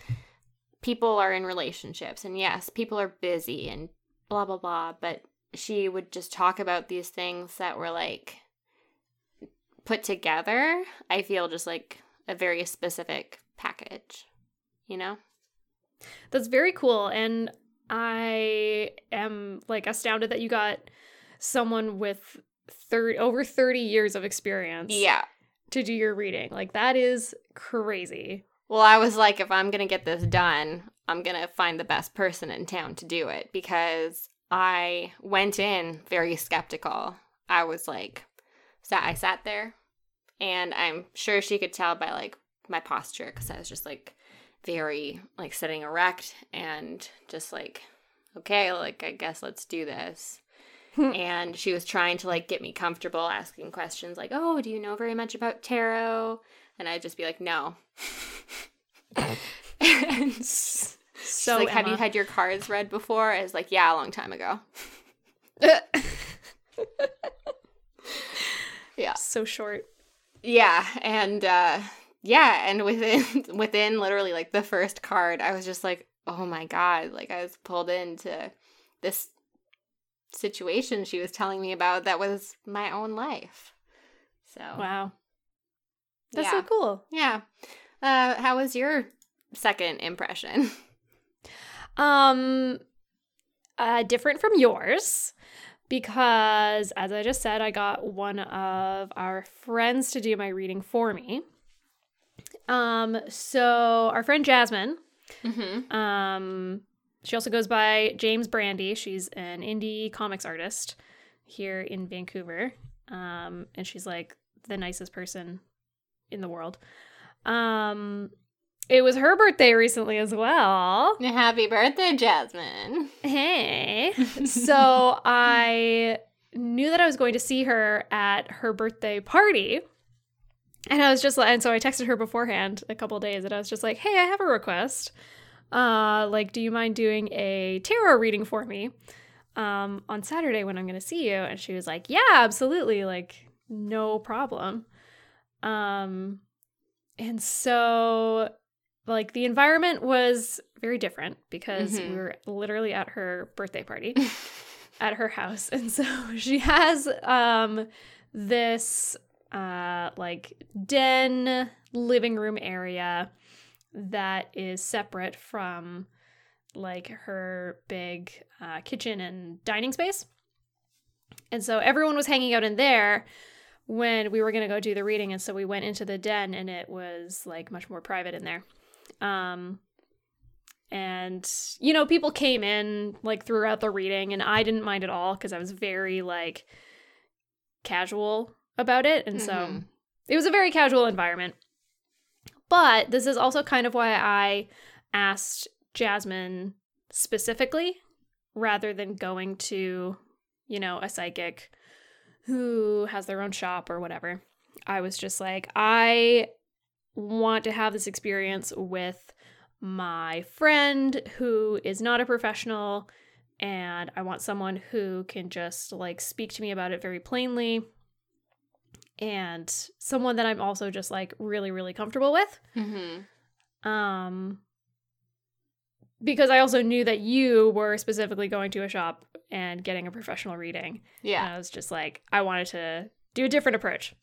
B: people are in relationships, and yes, people are busy and blah, blah, blah. But she would just talk about these things that were like put together. I feel just like a very specific package, you know?
A: That's very cool and I am like astounded that you got someone with 30 over 30 years of experience
B: Yeah.
A: to do your reading. Like that is crazy.
B: Well, I was like, if I'm going to get this done, I'm going to find the best person in town to do it because I went in very skeptical. I was like, sat, I sat there and I'm sure she could tell by like my posture because I was just like very like sitting erect and just like, okay, like, I guess let's do this. and she was trying to like get me comfortable asking questions like, oh, do you know very much about tarot? And I'd just be like, no. and she's
A: So
B: like, have you had your cards read before? I was like, yeah, a long time ago. Yeah.
A: so short.
B: Yeah, and uh yeah, and within within literally like the first card, I was just like, "Oh my god, like I was pulled into this situation she was telling me about that was my own life." So,
A: Wow. That's
B: yeah.
A: so cool.
B: Yeah. Uh how was your second impression?
A: Um, uh, different from yours because, as I just said, I got one of our friends to do my reading for me. Um, so our friend Jasmine,
B: Mm-hmm.
A: um, she also goes by James Brandy. She's an indie comics artist here in Vancouver. Um, and she's like the nicest person in the world. Um, it was her birthday recently as well.
B: Happy birthday, Jasmine.
A: Hey. so I knew that I was going to see her at her birthday party. And I was just like, and so I texted her beforehand a couple days and I was just like, hey, I have a request. Uh, like, do you mind doing a tarot reading for me um, on Saturday when I'm going to see you? And she was like, yeah, absolutely. Like, no problem. Um, and so, like, the environment was very different because
B: Mhm.
A: we were literally at her birthday party at her house. And so she has um this uh like den living room area that is separate from like her big uh, kitchen and dining space. And so everyone was hanging out in there when we were going to go do the reading and so we went into the den and it was like much more private in there. Um and you know people came in like throughout the reading and i didn't mind at all because i was very like casual about it and so
B: Mhm.
A: it was a very casual environment but this is also kind of why i asked jasmine specifically rather than going to you know a psychic who has their own shop or whatever. I was just like i want to have this experience with my friend who is not a professional and I want someone who can just like speak to me about it very plainly and someone that I'm also just like really really comfortable with
B: Mm-hmm.
A: um because I also knew that you were specifically going to a shop and getting a professional reading
B: Yeah.
A: and I was just like, I wanted to do a different approach.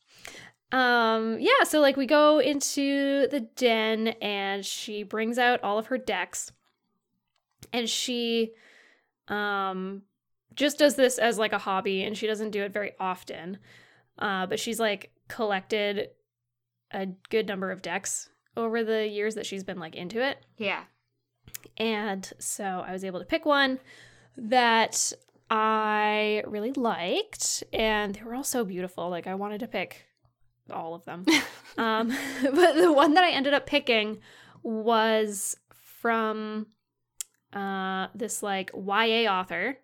A: Um, yeah, so like we go into the den and she brings out all of her decks and she um just does this as like a hobby and she doesn't do it very often. Uh, but she's like collected a good number of decks over the years that she's been like into it.
B: Yeah.
A: And so I was able to pick one that I really liked, and they were all so beautiful. Like I wanted to pick all of them. um, but the one that I ended up picking was from uh, this like YA author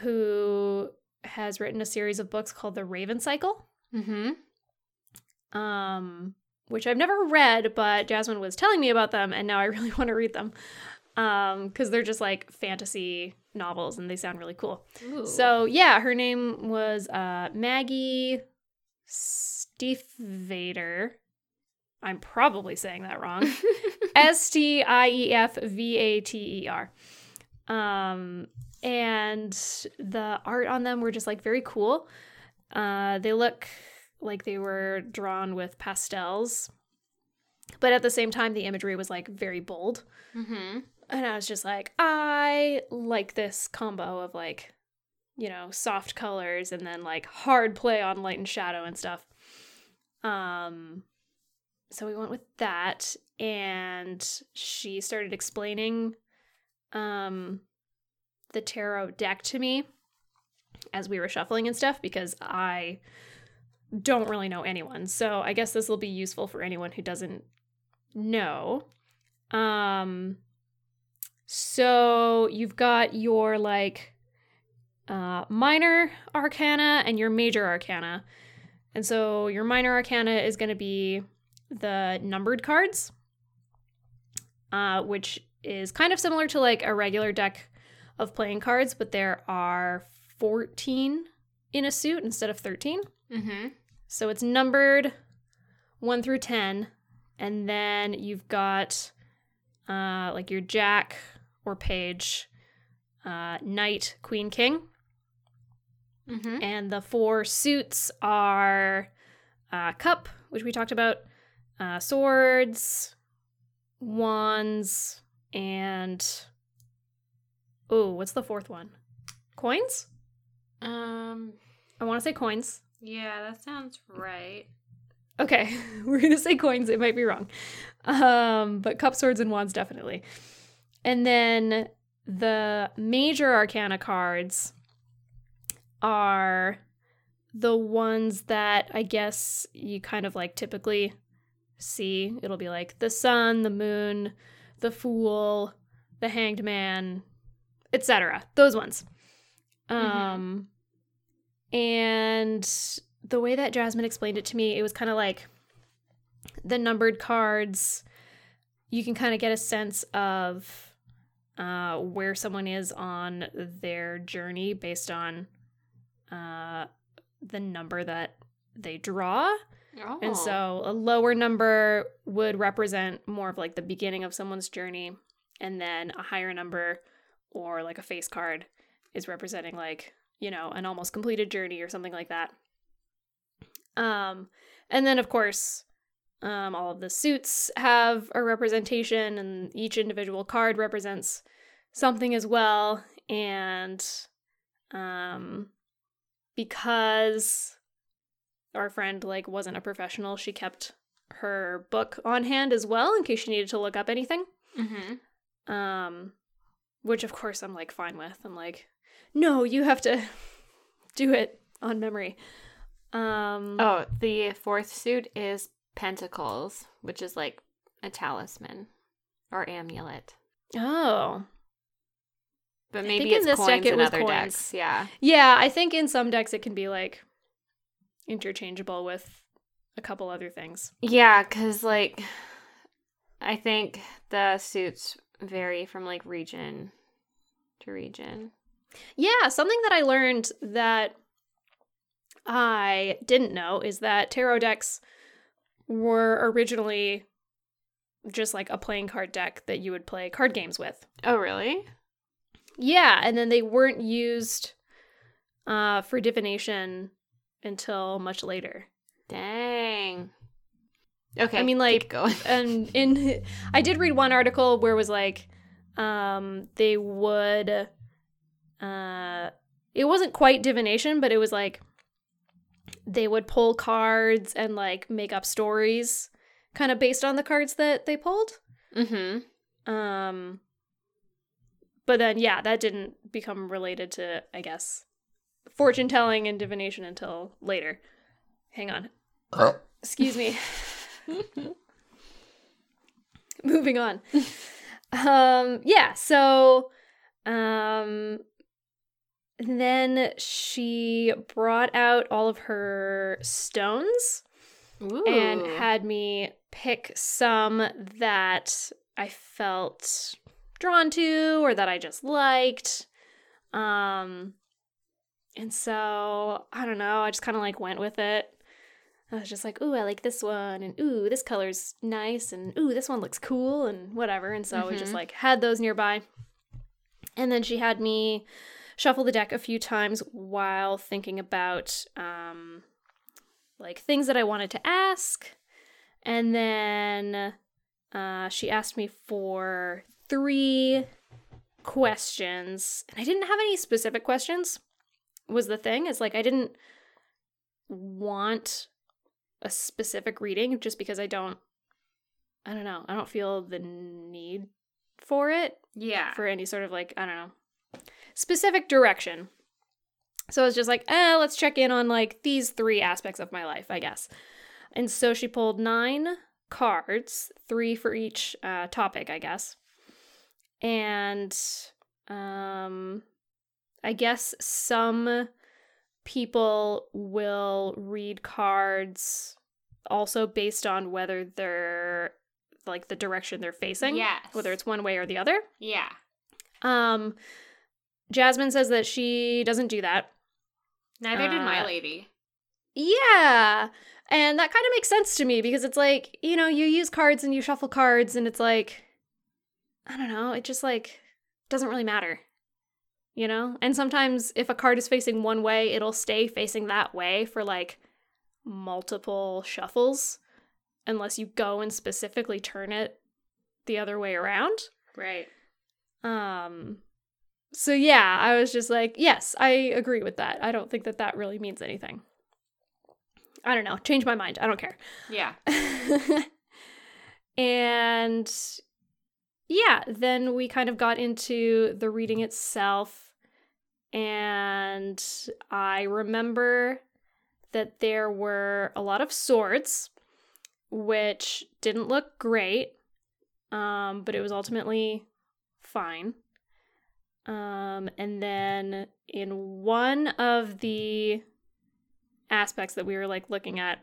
A: who has written a series of books called The Raven Cycle
B: Mm-hmm.
A: um, which I've never read, but Jasmine was telling me about them, and now I really want to read them um, because they're just like fantasy novels and they sound really cool. So yeah, her name was uh, Maggie Stiefvater. I'm probably saying that wrong. S T I E F V A T E R. Um, and the art on them were just like very cool. Uh, they look like they were drawn with pastels, but at the same time, the imagery was like very bold.
B: mm-hmm.
A: And I was just like, I like this combo of like, you know, soft colors and then like hard play on light and shadow and stuff. Um, so we went with that, and she started explaining, um, the tarot deck to me as we were shuffling and stuff because I don't really know anyone. So I guess this will be useful for anyone who doesn't know. Um so you've got your like uh minor arcana and your major arcana. And so your minor arcana is going to be the numbered cards. Uh which is kind of similar to like a regular deck of playing cards, but there are 14 in a suit instead of 13.
B: Mm-hmm.
A: So it's numbered 1 through 10. And then you've got uh, like your jack or page, uh, knight, queen, king.
B: Mm-hmm.
A: And the four suits are uh, cup, which we talked about, uh, swords, wands, and Oh, what's the fourth one? Coins?
B: Um.
A: I want to say coins.
B: Yeah, that sounds right.
A: Okay, we're gonna say coins. It might be wrong, um, but cup, swords, and wands definitely. And then the major arcana cards are the ones that I guess you kind of like typically see. It'll be like the sun, the moon, the fool, the hanged man, etc. Those ones. Um and the way that Jasmine explained it to me, it was kind of like the numbered cards you can kind of get a sense of uh, where someone is on their journey based on uh, the number that they draw.
B: Oh.
A: And so a lower number would represent more of like the beginning of someone's journey, and then a higher number or like a face card is representing like, you know, an almost completed journey or something like that. Um and then of course, um all of the suits have a representation and each individual card represents something as well and um because our friend like wasn't a professional she kept her book on hand as well in case she needed to look up anything
B: Mm-hmm.
A: um which of course i'm like fine with i'm like no you have to do it on memory um
B: Oh, the fourth suit is Pentacles, which is like a talisman or amulet.
A: oh
B: But maybe it's
A: this deck it
B: in
A: was
B: other
A: coins.
B: decks. Yeah.
A: yeah i think in some decks it can be like interchangeable with a couple other things
B: Yeah, because like I think the suits vary from like region to region.
A: Yeah, something that I learned that I didn't know is that tarot decks were originally just like a playing card deck that you would play card games with.
B: Oh, really?
A: Yeah, and then they weren't used uh, for divination until much later.
B: Dang. Okay.
A: I mean,
B: keep
A: like,
B: going.
A: and in I did read one article where it was like um they would uh it wasn't quite divination but it was like they would pull cards and like make up stories kind of based on the cards that they pulled
B: mm-hmm.
A: um but then yeah that didn't become related to i guess fortune telling and divination until later. Hang on. Excuse me. Moving on. Um yeah so um then she brought out all of her stones
B: Ooh.
A: and had me pick some that I felt drawn to or that I just liked. Um and so I don't know, I just kind of like went with it. I was just like, "Ooh, I like this one." And, "Ooh, this color's nice." And, "Ooh, this one looks cool." And whatever. And so we just
B: Mhm.
A: like had those nearby. And then she had me shuffle the deck a few times while thinking about um like things that I wanted to ask. And then uh, she asked me for three questions. And I didn't have any specific questions, was the thing. is like I didn't want a specific reading just because I don't, I don't know, I don't feel the need for it
B: yeah.
A: for any sort of like I don't know specific direction. So I was just like, eh, let's check in on like these three aspects of my life, I guess. And so she pulled nine cards, three for each uh, topic, I guess. And um, I guess some people will read cards also based on whether they're like the direction they're facing,
B: Yes.
A: whether it's one way or the other.
B: Yeah.
A: Um, Jasmine says that she doesn't do that.
B: Neither did my
A: Uh,
B: lady.
A: Yeah. And that kind of makes sense to me because it's like, you know, you use cards and you shuffle cards and it's like, I don't know, it just like doesn't really matter. You know? And sometimes if a card is facing one way, it'll stay facing that way for like multiple shuffles unless you go and specifically turn it the other way around.
B: Right.
A: Um so yeah, I was just like, yes, I agree with that. I don't think that that really means anything. I don't know. Change my mind. I don't care.
B: Yeah.
A: and yeah, then we kind of got into the reading itself. And I remember that there were a lot of swords, which didn't look great, um, but it was ultimately fine. Um, and then in one of the aspects that we were like looking at,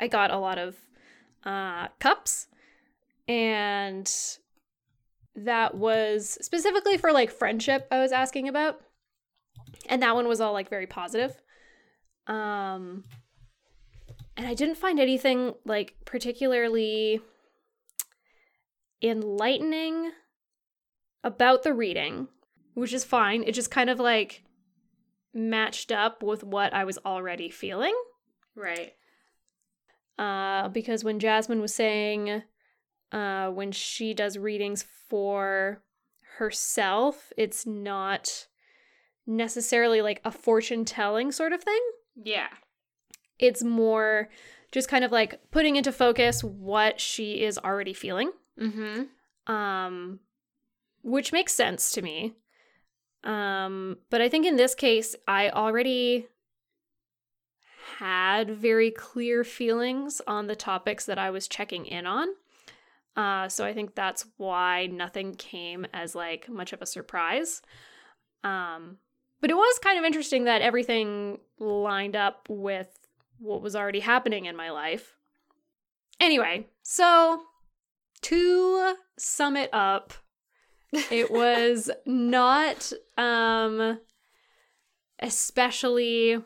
A: I got a lot of uh, cups, and that was specifically for like friendship. I was asking about, and that one was all like very positive. Um, and I didn't find anything like particularly enlightening about the reading, which is fine. It just kind of like matched up with what I was already feeling.
B: Right.
A: Uh, because when Jasmine was saying, uh, when she does readings for herself, it's not necessarily like a fortune telling sort of thing.
B: Yeah.
A: It's more just kind of like putting into focus what she is already feeling.
B: Mm-hmm.
A: Um, which makes sense to me. Um, but I think in this case, I already had very clear feelings on the topics that I was checking in on. Uh, so I think that's why nothing came as like much of a surprise. Um, but it was kind of interesting that everything lined up with what was already happening in my life. Anyway, so to sum it up, it was not um especially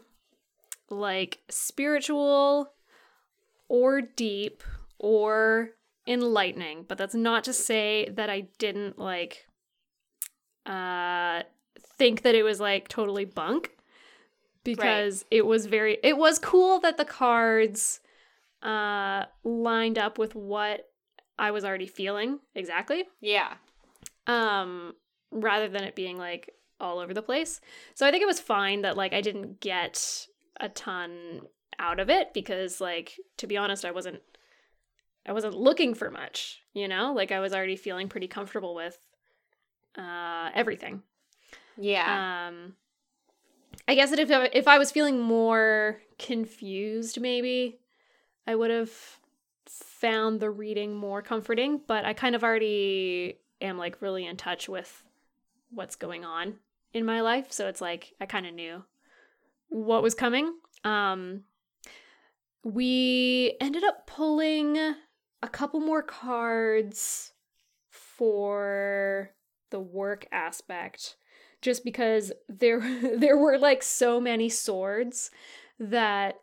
A: like spiritual or deep or enlightening, but that's not to say that I didn't like uh think that it was like totally bunk because right. it was very it was cool that the cards uh lined up with what I was already feeling exactly.
B: Yeah.
A: Um rather than it being like all over the place. So I think it was fine that like I didn't get a ton out of it because like to be honest I wasn't I wasn't looking for much, you know? Like I was already feeling pretty comfortable with uh everything.
B: Yeah.
A: Um I guess that if I, if I was feeling more confused maybe I would have found the reading more comforting, but I kind of already am like really in touch with what's going on in my life, so it's like I kind of knew what was coming. Um we ended up pulling a couple more cards for the work aspect just because there there were like so many swords that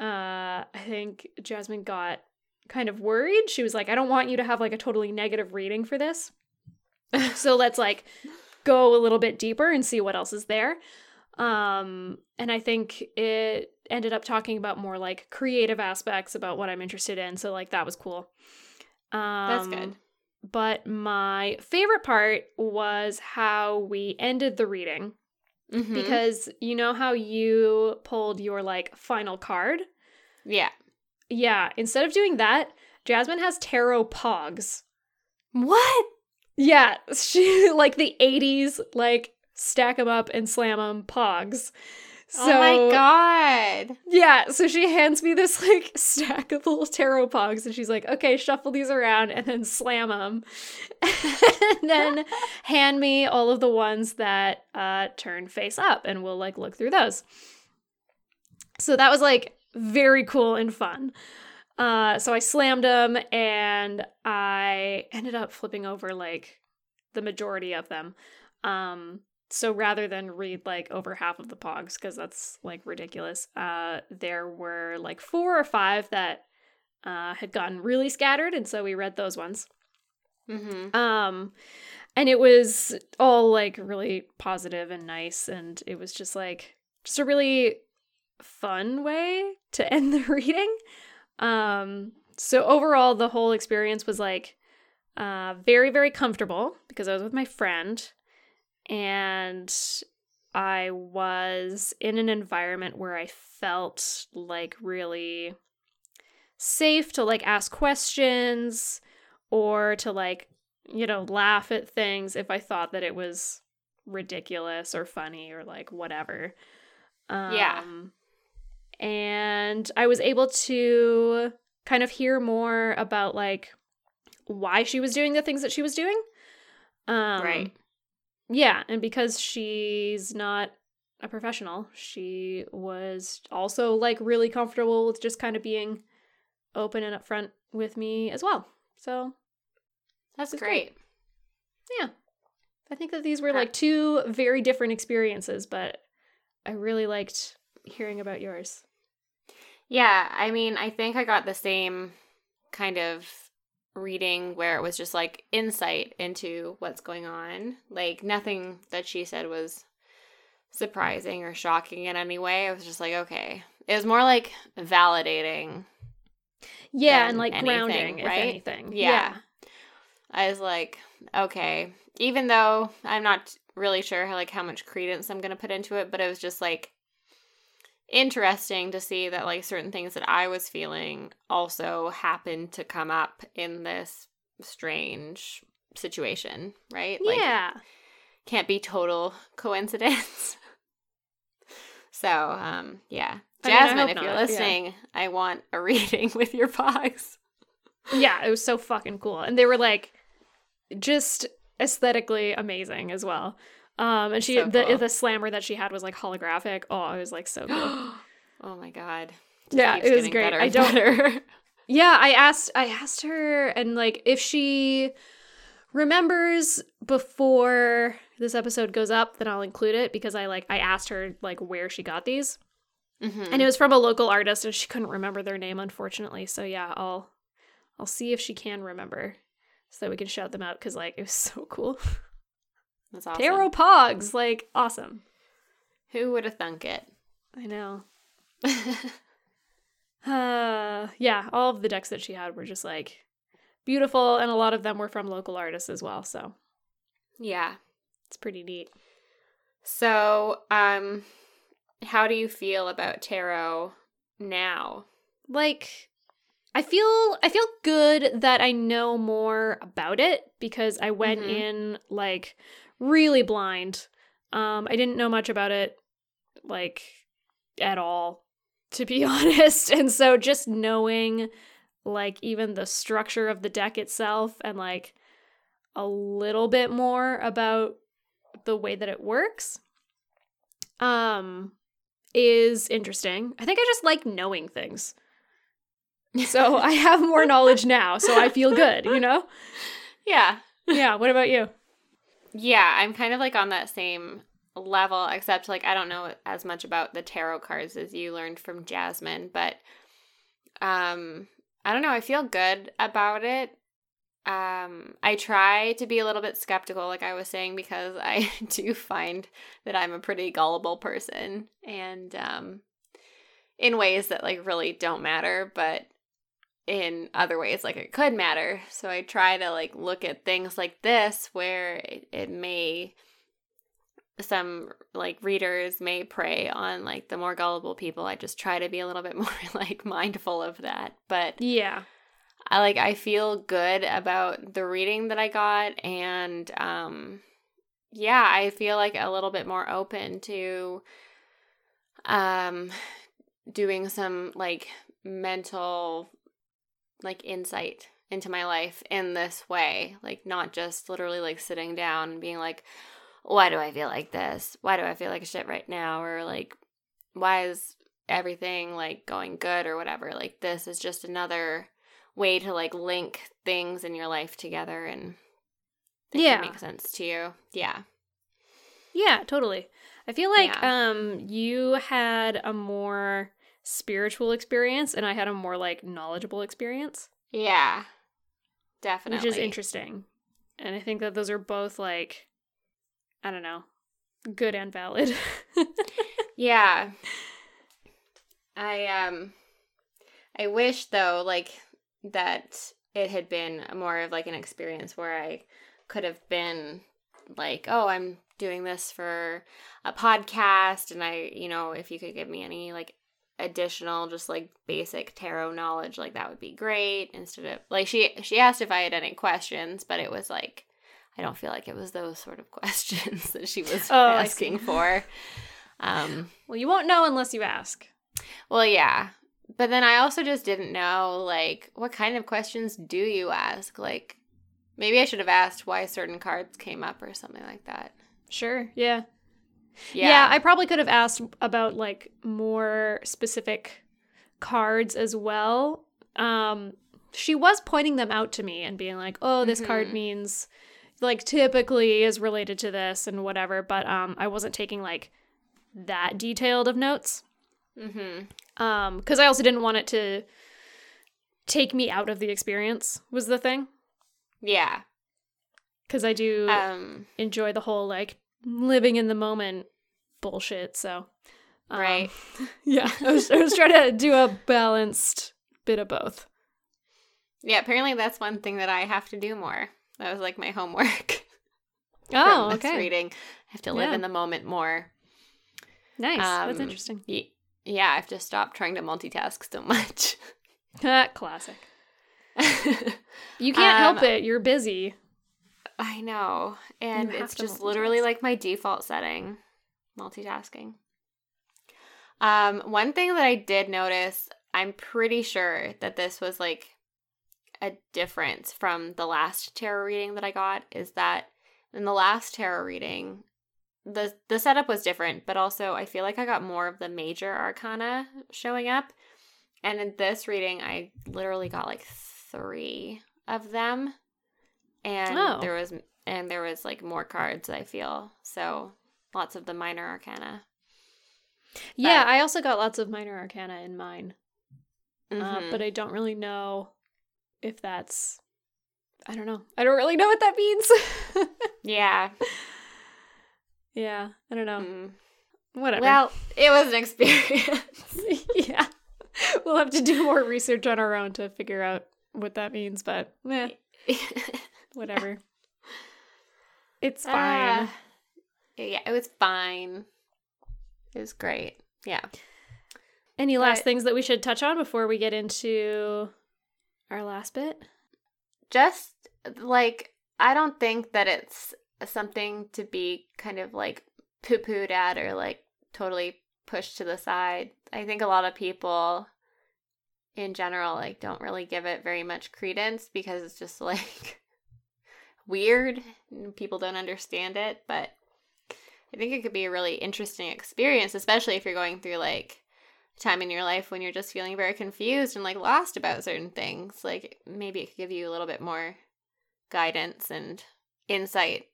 A: uh I think Jasmine got kind of worried. She was like, I don't want you to have like a totally negative reading for this. so let's like go a little bit deeper and see what else is there. Um, and I think it ended up talking about more like creative aspects about what I'm interested in. So like that was cool. Um,
B: That's good.
A: But my favorite part was how we ended the reading.
B: Mm-hmm.
A: Because you know how you pulled your like final card?
B: Yeah.
A: Yeah, instead of doing that, Jasmine has tarot pogs.
B: What?
A: Yeah, she like the 80s like stack them up and slam them pogs.
B: So, oh my god.
A: Yeah, so she hands me this like stack of little tarot pogs and she's like, "Okay, shuffle these around and then slam them." and then hand me all of the ones that uh turn face up and we'll like look through those. So that was like very cool and fun. Uh, so I slammed them and I ended up flipping over like the majority of them. Um, so rather than read like over half of the pogs, because that's like ridiculous, uh, there were like four or five that uh, had gotten really scattered. And so we read those ones.
B: Mm-hmm.
A: Um, and it was all like really positive and nice. And it was just like, just a really fun way to end the reading. Um, so overall, the whole experience was like uh, very, very comfortable because I was with my friend and I was in an environment where I felt like really safe to like ask questions or to like, you know, laugh at things if I thought that it was ridiculous or funny or like whatever. Um,
B: Yeah.
A: And I was able to kind of hear more about like why she was doing the things that she was doing. Um,
B: Right.
A: Yeah, and because she's not a professional, she was also like really comfortable with just kind of being open and upfront with me as well. So
B: That's
A: It's
B: great.
A: Yeah. I think that these were like two very different experiences, but I really liked hearing about yours.
B: Yeah, I mean, I think I got the same kind of reading where it was just like insight into what's going on. Like nothing that she said was surprising or shocking in any way. It was just like, okay. It was more like validating.
A: Yeah, and like
B: anything,
A: grounding, if
B: right?
A: anything.
B: Yeah. I was like, okay. Even though I'm not really sure how like how much credence I'm gonna put into it, but it was just like interesting to see that like certain things that I was feeling also happened to come up in this strange situation, right? Like
A: yeah.
B: can't be total coincidence. so, um, yeah.
A: I mean, I
B: Jasmine, if you're
A: not, yeah.
B: listening, I want a reading with your box.
A: yeah, it was so fucking cool. And they were like just aesthetically amazing as well. Um and she
B: So
A: the
B: cool.
A: the slammer that she had was like holographic. Oh, it was like so cool.
B: oh my god.
A: Yeah, it was great. I don't
B: better.
A: Yeah, I asked I asked her and like if she remembers before this episode goes up, then I'll include it because I like I asked her like where she got these.
B: Mhm.
A: And it was from a local artist and she couldn't remember their name unfortunately. So yeah, I'll I'll see if she can remember so that we can shout them out cuz like it was so cool.
B: That's awesome.
A: Tarot Pogs, like awesome.
B: Who would have thunk it?
A: I know. Uh yeah, all of the decks that she had were just like beautiful and a lot of them were from local artists as well, so
B: yeah.
A: it's pretty neat.
B: So, um, how do you feel about tarot now?
A: Like I feel I feel good that I know more about it because I went
B: Mhm.
A: in like really blind. Um I didn't know much about it like at all to be honest. And so just knowing like even the structure of the deck itself and like a little bit more about the way that it works um is interesting. I think I just like knowing things. So I have more knowledge now, so I feel good, you know?
B: Yeah.
A: Yeah, what about you?
B: Yeah, I'm kind of like on that same level, except like I don't know as much about the tarot cards as you learned from Jasmine, but um I don't know, I feel good about it. Um I try to be a little bit skeptical like I was saying because I do find that I'm a pretty gullible person and um in ways that like really don't matter, but in other ways like it could matter. So I try to like look at things like this where it, it may some like readers may prey on like the more gullible people. I just try to be a little bit more like mindful of that. But
A: Yeah.
B: I like I feel good about the reading that I got and um yeah, I feel like a little bit more open to um doing some like mental like insight into my life in this way, like not just literally like sitting down and being like why do I feel like this? Why do I feel like shit right now or like why is everything like going good or whatever? Like this is just another way to like link things in your life together and
A: Yeah.
B: make sense to you. Yeah.
A: Yeah, totally. I feel like
B: Yeah.
A: um you had a more spiritual experience and I had a more like knowledgeable experience,
B: Yeah. Definitely.
A: which is interesting. And I think that those are both like I don't know, good and valid.
B: Yeah. I um I wish though like that it had been more of like an experience where I could have been like, oh, I'm doing this for a podcast and I, you know, if you could give me any like additional just like basic tarot knowledge like that would be great instead of like she she asked if I had any questions but it was like I don't feel like it was those sort of questions that she was
A: Oh,
B: asking for um
A: Well, you won't know unless you ask.
B: well yeah but then I also just didn't know like what kind of questions do you ask like maybe I should have asked why certain cards came up or something like that
A: Sure. Yeah.
B: Yeah,
A: Yeah, I probably could have asked about like more specific cards as well. Um she was pointing them out to me and being like, "Oh, this card
B: Mhm.
A: means like typically is related to this and whatever," but um I wasn't taking like that detailed of notes.
B: mm-hmm
A: Um cuz I also didn't want it to take me out of the experience was the thing
B: yeah
A: cuz I do
B: um
A: enjoy the whole like living in the moment bullshit. So, um,
B: Right.
A: Yeah, I was, I was trying to do a balanced bit of both.
B: Yeah, apparently that's one thing that I have to do more. That was like my homework.
A: Oh, okay.
B: reading. I have to live
A: Yeah.
B: in the moment more.
A: Nice. That's
B: Um,
A: interesting.
B: Y- yeah, I have to stop trying to multitask so much.
A: Classic. You can't help
B: Um,
A: it. You're busy.
B: I know. And it's just literally like my default setting multitasking. Um, one thing that I did notice, I'm pretty sure that this was like a difference from the last tarot reading that I got is that in the last tarot reading, the the setup was different, but also I feel like I got more of the major arcana showing up. And in this reading, I literally got like three of them. And
A: Oh.
B: there was and there was like more cards, I feel. So lots of the minor arcana.
A: Yeah,
B: but-
A: I also got lots of minor arcana in mine, uh,
B: Mhm.
A: but I don't really know if that's. I don't know. I don't really know what that means.
B: yeah.
A: yeah, I don't know.
B: Mm.
A: Whatever.
B: Well, it was an experience.
A: yeah. We'll have to do more research on our own to figure out what that means, but eh, whatever. It's fine.
B: Ah. yeah, it was fine. It was great. Yeah.
A: Any last things that we should touch on before we get into our last bit?
B: Just like I don't think that it's something to be kind of like poo pooed at or like totally pushed to the side. I think a lot of people in general like don't really give it very much credence because it's just like weird people don't understand it, but I think it could be a really interesting experience, especially if you're going through like a time in your life when you're just feeling very confused and like lost about certain things. Like maybe it could give you a little bit more guidance and insight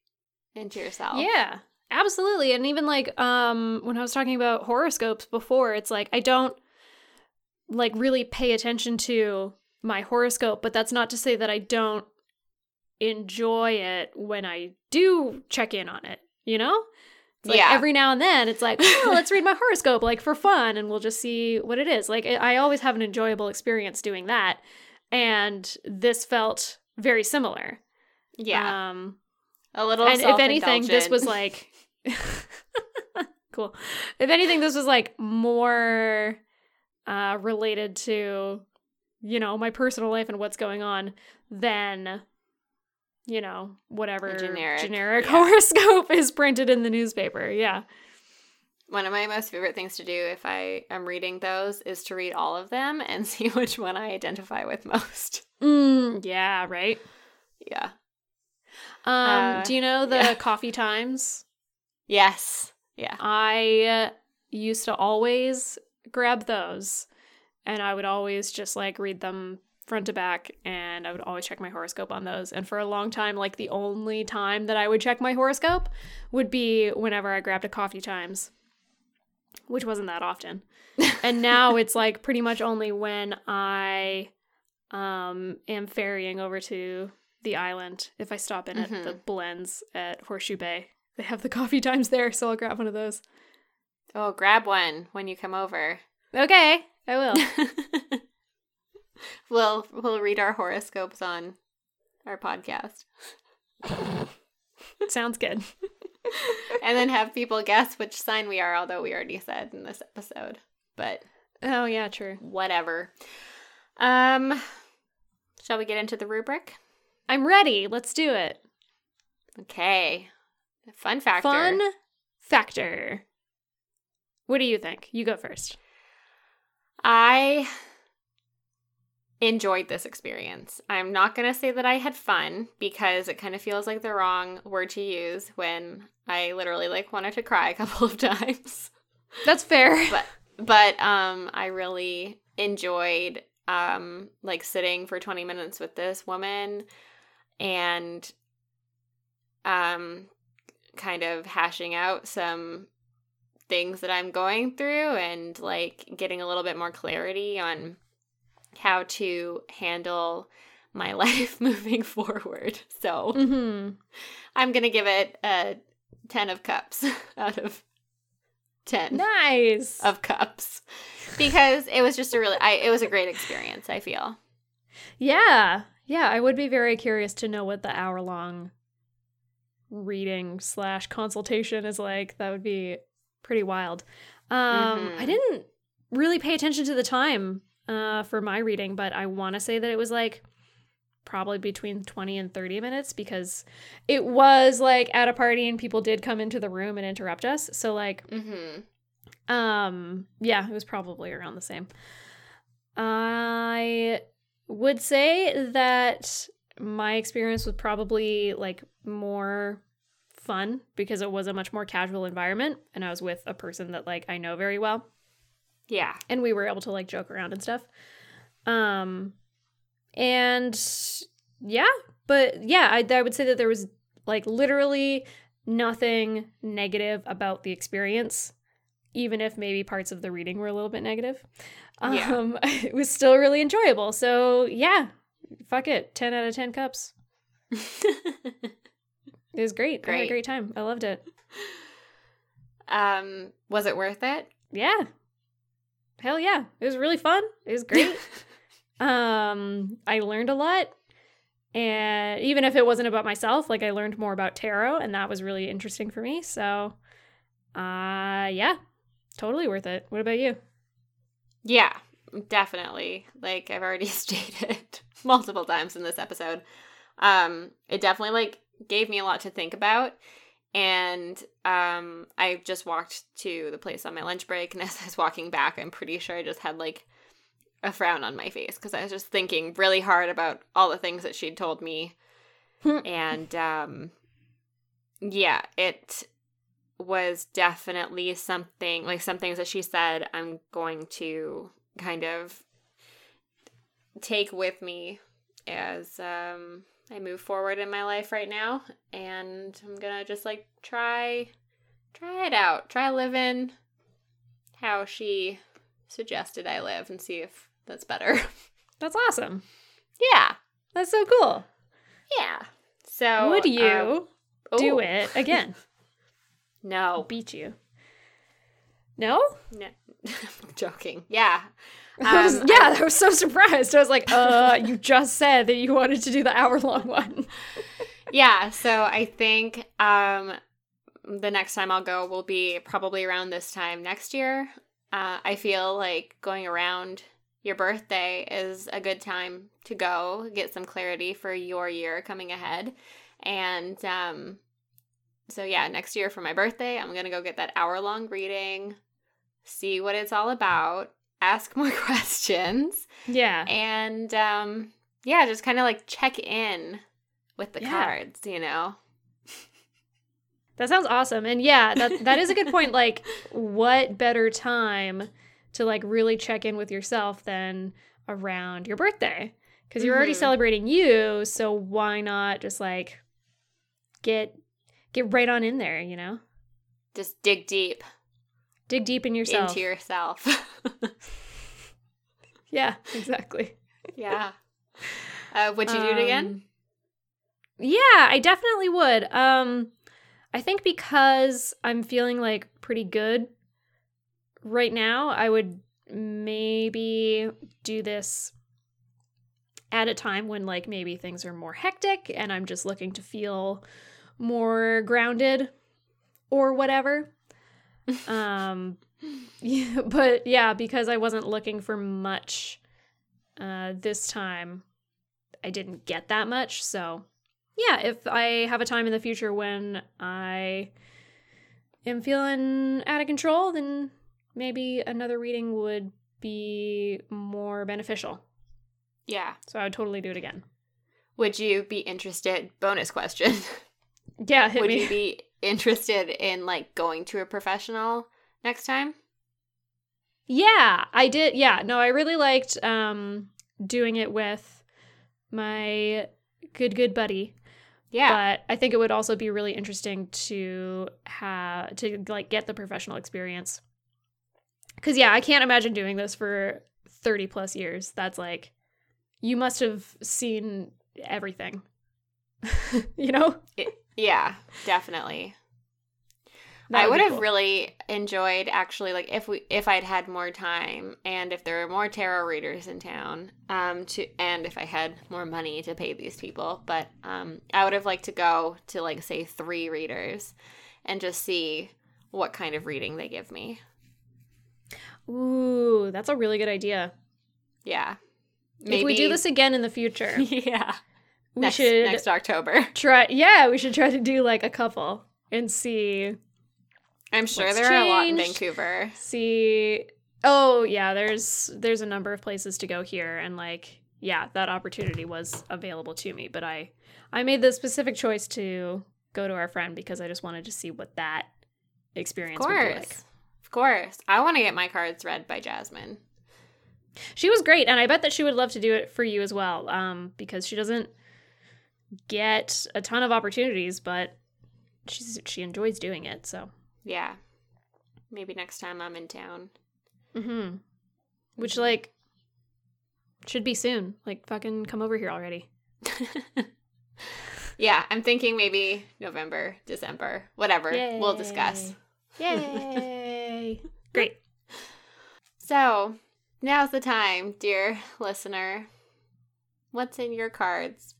B: into yourself.
A: Yeah, absolutely. And even like um when I was talking about horoscopes before, it's like I don't like really pay attention to my horoscope, but that's not to say that I don't enjoy it when I do check in on it, you know? Like
B: Yeah.
A: every now and then it's like, oh, let's read my horoscope like for fun and we'll just see what it is. Like I I always have an enjoyable experience doing that. And this felt very similar.
B: Yeah.
A: Um
B: a little
A: and if anything this was like cool if anything this was like more uh related to you know my personal life and what's going on than you know whatever
B: generic,
A: generic
B: yeah.
A: horoscope is printed in the newspaper yeah
B: one of my most favorite things to do if I am reading those is to read all of them and see which one I identify with most.
A: mm, yeah right
B: Yeah.
A: um
B: Uh,
A: do you know the
B: yeah.
A: coffee times
B: Yes. Yeah.
A: I used to always grab those and I would always just like read them front to back and I would always check my horoscope on those. And for a long time, like the only time that I would check my horoscope would be whenever I grabbed a coffee times, which wasn't that often. and now it's like pretty much only when I um am ferrying over to the island if I stop in at
B: Mhm.
A: the Blenz at Horseshoe Bay. They have the coffee times there, so I'll grab one of those.
B: Oh, grab one when you come over.
A: Okay, I will.
B: we'll we'll read our horoscopes on our podcast.
A: Sounds good.
B: and then have people guess which sign we are, although we already said in this episode. But
A: Oh yeah, true.
B: whatever. Um shall we get into the rubric?
A: I'm ready. Let's do it.
B: Okay. Fun factor.
A: Fun factor. What do you think? You go first.
B: I enjoyed this experience. I'm not going to say that I had fun because it kind of feels like the wrong word to use when I literally like wanted to cry a couple of times.
A: That's fair.
B: But but um I really enjoyed um like sitting for 20 minutes with this woman and um kind of hashing out some things that I'm going through and like getting a little bit more clarity on how to handle my life moving forward. So
A: hmm
B: I'm going to give it a 10 of cups out of 10
A: Nice.
B: of cups because it was just a really I it was a great experience, I feel.
A: Yeah. Yeah, I would be very curious to know what the hour long reading slash consultation is like. That would be pretty wild. Um, I
B: Mhm.
A: didn't really pay attention to the time uh, for my reading, but I want to say that it was like probably between 20 and 30 minutes because it was like at a party and people did come into the room and interrupt us. So like
B: Mhm.
A: um, yeah, it was probably around the same. I would say that my experience was probably like more fun because it was a much more casual environment and I was with a person that like I know very well
B: Yeah.
A: and we were able to like joke around and stuff. Um and yeah, but yeah, I I would say that there was like literally nothing negative about the experience even if maybe parts of the reading were a little bit negative.
B: Yeah.
A: Um it was still really enjoyable. So, yeah, fuck it. 10 out of 10 cups. It was great. I had a
B: Great.
A: great time. I loved it.
B: um was it worth it?
A: Yeah. Hell yeah. It was really fun. It was great. um I learned a lot. And even if it wasn't about myself, like I learned more about tarot and that was really interesting for me. So uh yeah. Totally worth it. What about you?
B: Yeah, definitely. Like I've already stated multiple times in this episode. Um it definitely like gave me a lot to think about and um I just walked to the place on my lunch break and as I was walking back I'm pretty sure I just had like a frown on my face because I was just thinking really hard about all the things that she'd told me. And um yeah it was definitely something like some things that she said i'm going to kind of take with me as um i move forward in my life right now and i'm gonna just like try try it out try living how she suggested i live and see if that's better
A: That's awesome.
B: yeah
A: That's so cool.
B: yeah so
A: Would you
B: um,
A: do
B: ooh,
A: it again?
B: No
A: beat you. No?
B: No, I'm joking. Yeah.
A: I was-
B: Um,
A: yeah, I was so surprised. I was like, uh, you just said that you wanted to do the hour long one.
B: Yeah. So I think um, the next time I'll go will be probably around this time next year. Uh, I feel like going around your birthday is a good time to go get some clarity for your year coming ahead. And um, so, yeah, next year for my birthday, I'm going to go get that hour long reading, see what it's all about, ask more questions.
A: Yeah.
B: and um yeah just kind of like check in with the
A: Yeah.
B: cards you know
A: That sounds awesome. And yeah, that that is a good point. Like, what better time to like really check in with yourself than around your birthday? Because you're already
B: Mhm.
A: celebrating you, so why not just like get get right on in there, you know?
B: just dig deep
A: Dig deep in yourself.
B: into yourself
A: yeah, exactly.
B: yeah uh would you do it again
A: Um, Yeah, I definitely would. Um I think because I'm feeling like pretty good right now, I would maybe do this at a time when like maybe things are more hectic and I'm just looking to feel more grounded or whatever. Um yeah, but yeah, because I wasn't looking for much uh this time, I didn't get that much. So, yeah, if I have a time in the future when I am feeling out of control, then maybe another reading would be more beneficial.
B: Yeah.
A: So I would totally do it again.
B: Would you be interested? Bonus question.
A: Yeah,
B: Would
A: me.
B: you be interested in like going to a professional next time?
A: Yeah, I did. Yeah, no, I really liked um doing it with my good good buddy.
B: Yeah.
A: But I think it would also be really interesting to have to like get the professional experience. Cuz yeah, I can't imagine doing this for 30 plus years. That's like you must have seen everything. you know?
B: yeah, definitely.
A: That
B: I would have
A: cool.
B: really enjoyed actually like if we if I'd had more time and if there were more tarot readers in town um to and if I had more money to pay these people but um I would have liked to go to like say 3 readers and just see what kind of reading they give me.
A: Ooh, that's a really good idea.
B: Yeah.
A: If we do this again in the future,
B: yeah.
A: We
B: next,
A: should
B: next October.
A: try yeah, we should try to do like a couple and see
B: I'm sure there are a lot in? Vancouver.
A: see oh yeah there's there's a number of places to go here and like yeah that opportunity was available to me but i i made the specific choice to go to our friend because i just wanted to see what that
B: Of
A: experience would
B: course.
A: be like
B: Of course. I want to get my cards read by Jasmine.
A: she was great and i bet that she would love to do it for you as well um because she doesn't get a ton of opportunities but she's she enjoys doing it so
B: Yeah. Maybe next time I'm in town.
A: mm-hmm. which like should be soon like fucking come over here already
B: yeah, I'm thinking maybe November, December, whatever. We'll discuss.
A: Yay! Great.
B: So, now's the time, dear listener. What's in your cards?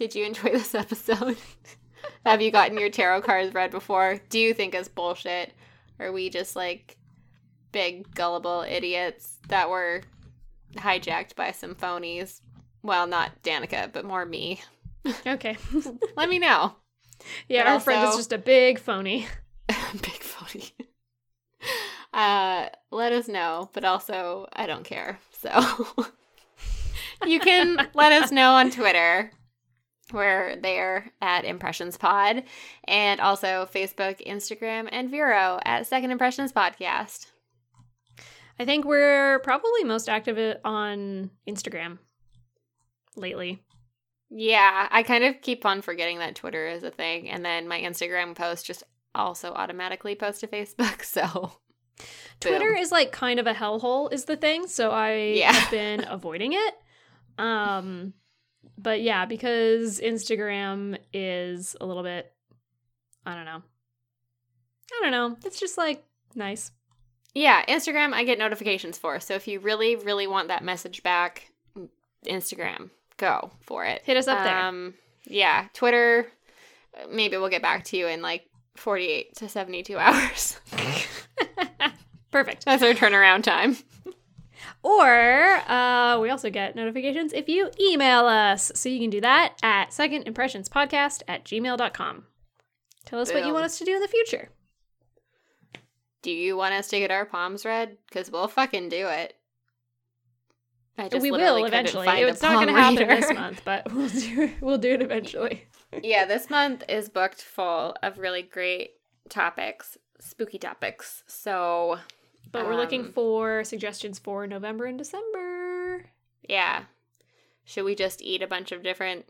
B: Did you enjoy this episode? Have you gotten your tarot cards read before? Do you think it's bullshit? Are we just like big gullible idiots that were hijacked by some phonies? Well, not Danica, but more me.
A: Okay.
B: Let me know.
A: Yeah,
B: But
A: our friend is just a big phony.
B: big phony. Uh, let us know, but also I don't care. So you can let us know on Twitter. We're there at Impressions Pod, and also Facebook, Instagram, and Vero at Second Impressions Podcast.
A: I think we're probably most active on Instagram lately.
B: Yeah, I kind of keep on forgetting that Twitter is a thing, and then my Instagram post just also automatically post to Facebook. So
A: Twitter
B: boom.
A: is like kind of a hellhole is the thing, so I
B: Yeah.
A: have been avoiding it. Um but yeah, because Instagram is a little bit I don't know. I don't know. It's just like nice.
B: Yeah, Instagram I get notifications for. So if you really, really want that message back, Instagram, go for it.
A: Hit us up there.
B: Um, yeah, Twitter, maybe we'll get back to you in like 48 to 72 hours.
A: Perfect.
B: That's our turnaround time.
A: Or uh, we also get notifications if you email us. So you can do that at secondimpressionspodcast at gmail.com. Tell us what you want us to do in the future.
B: Do you want us to get our palms read? Because we'll fucking do it. I just
A: we will eventually. It's not going to happen this month, but we'll do we'll do it eventually.
B: yeah, this month is booked full of really great topics, spooky topics. So,
A: But we're looking
B: Um,
A: for suggestions for November and December.
B: yeah. Should we just eat a bunch of different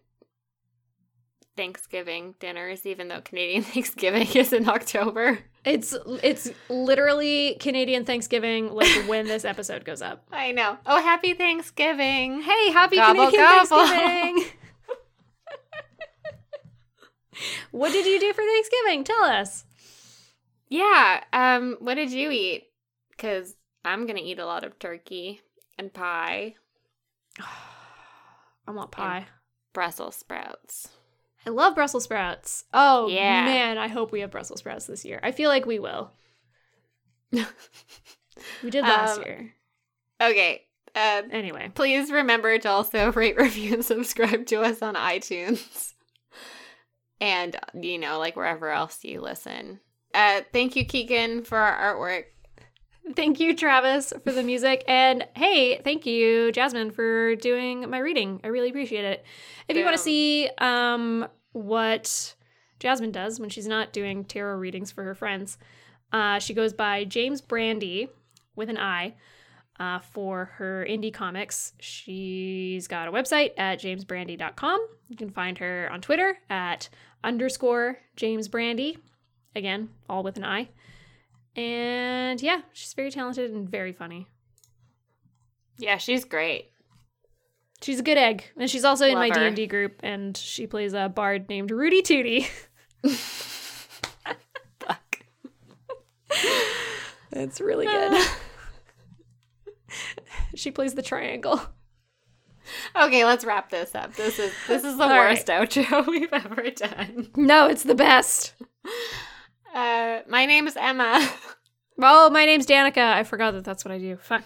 B: Thanksgiving dinners, even though Canadian Thanksgiving is in October?
A: It's it's literally Canadian Thanksgiving like when this episode goes up.
B: I know. Oh, happy Thanksgiving.
A: Hey, happy
B: Gobble,
A: Canadian
B: gobble.
A: Thanksgiving. what did you do for Thanksgiving? Tell us.
B: Yeah. Um, what did you eat? Because I'm gonna eat a lot of turkey and pie,
A: I want pie.
B: Brussels sprouts.
A: I love Brussels sprouts. Oh
B: Yeah.
A: man, I hope we have Brussels sprouts this year. I feel like we will. we did last
B: Um,
A: year.
B: Okay. Uh,
A: Anyway,
B: please remember to also rate, review, and subscribe to us on iTunes. And, you know, like wherever else you listen. Uh, thank you, Keegan, for our artwork.
A: Thank you, Travis, for the music, and hey, thank you, Jasmine, for doing my reading. I really appreciate it. If you want to see um what Jasmine does when she's not doing tarot readings for her friends, uh, she goes by James Brandy with an I. Uh, for her indie comics, she's got a website at jamesbrandy.com. You can find her on Twitter at underscore James Brandy. Again, all with an I. And yeah, she's very talented and very funny.
B: Yeah, she's great.
A: She's a good egg. And she's also in my
B: her.
A: D&D group and she plays a bard named Rudy Tooty.
B: Fuck.
A: It's really good. Ah. she plays the triangle.
B: Okay, let's wrap this up. This is this is the
A: All
B: worst outro we've ever done.
A: No, it's the best.
B: Uh, my name is Emma.
A: Oh, my name's Danica. I forgot that that's what I do. Fuck.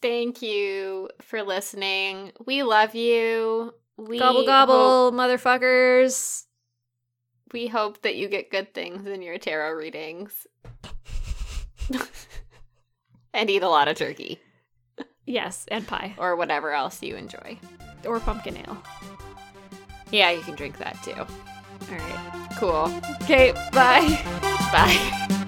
B: Thank you for listening. We love you. We
A: Gobble
B: Hope,
A: gobble, motherfuckers.
B: we hope that you get good things in your tarot readings. and eat a lot of turkey
A: Yes, and pie.
B: or whatever else you enjoy.
A: Or pumpkin ale.
B: Yeah, you can drink that too.
A: All right.
B: Cool.
A: Okay, bye.
B: Bye.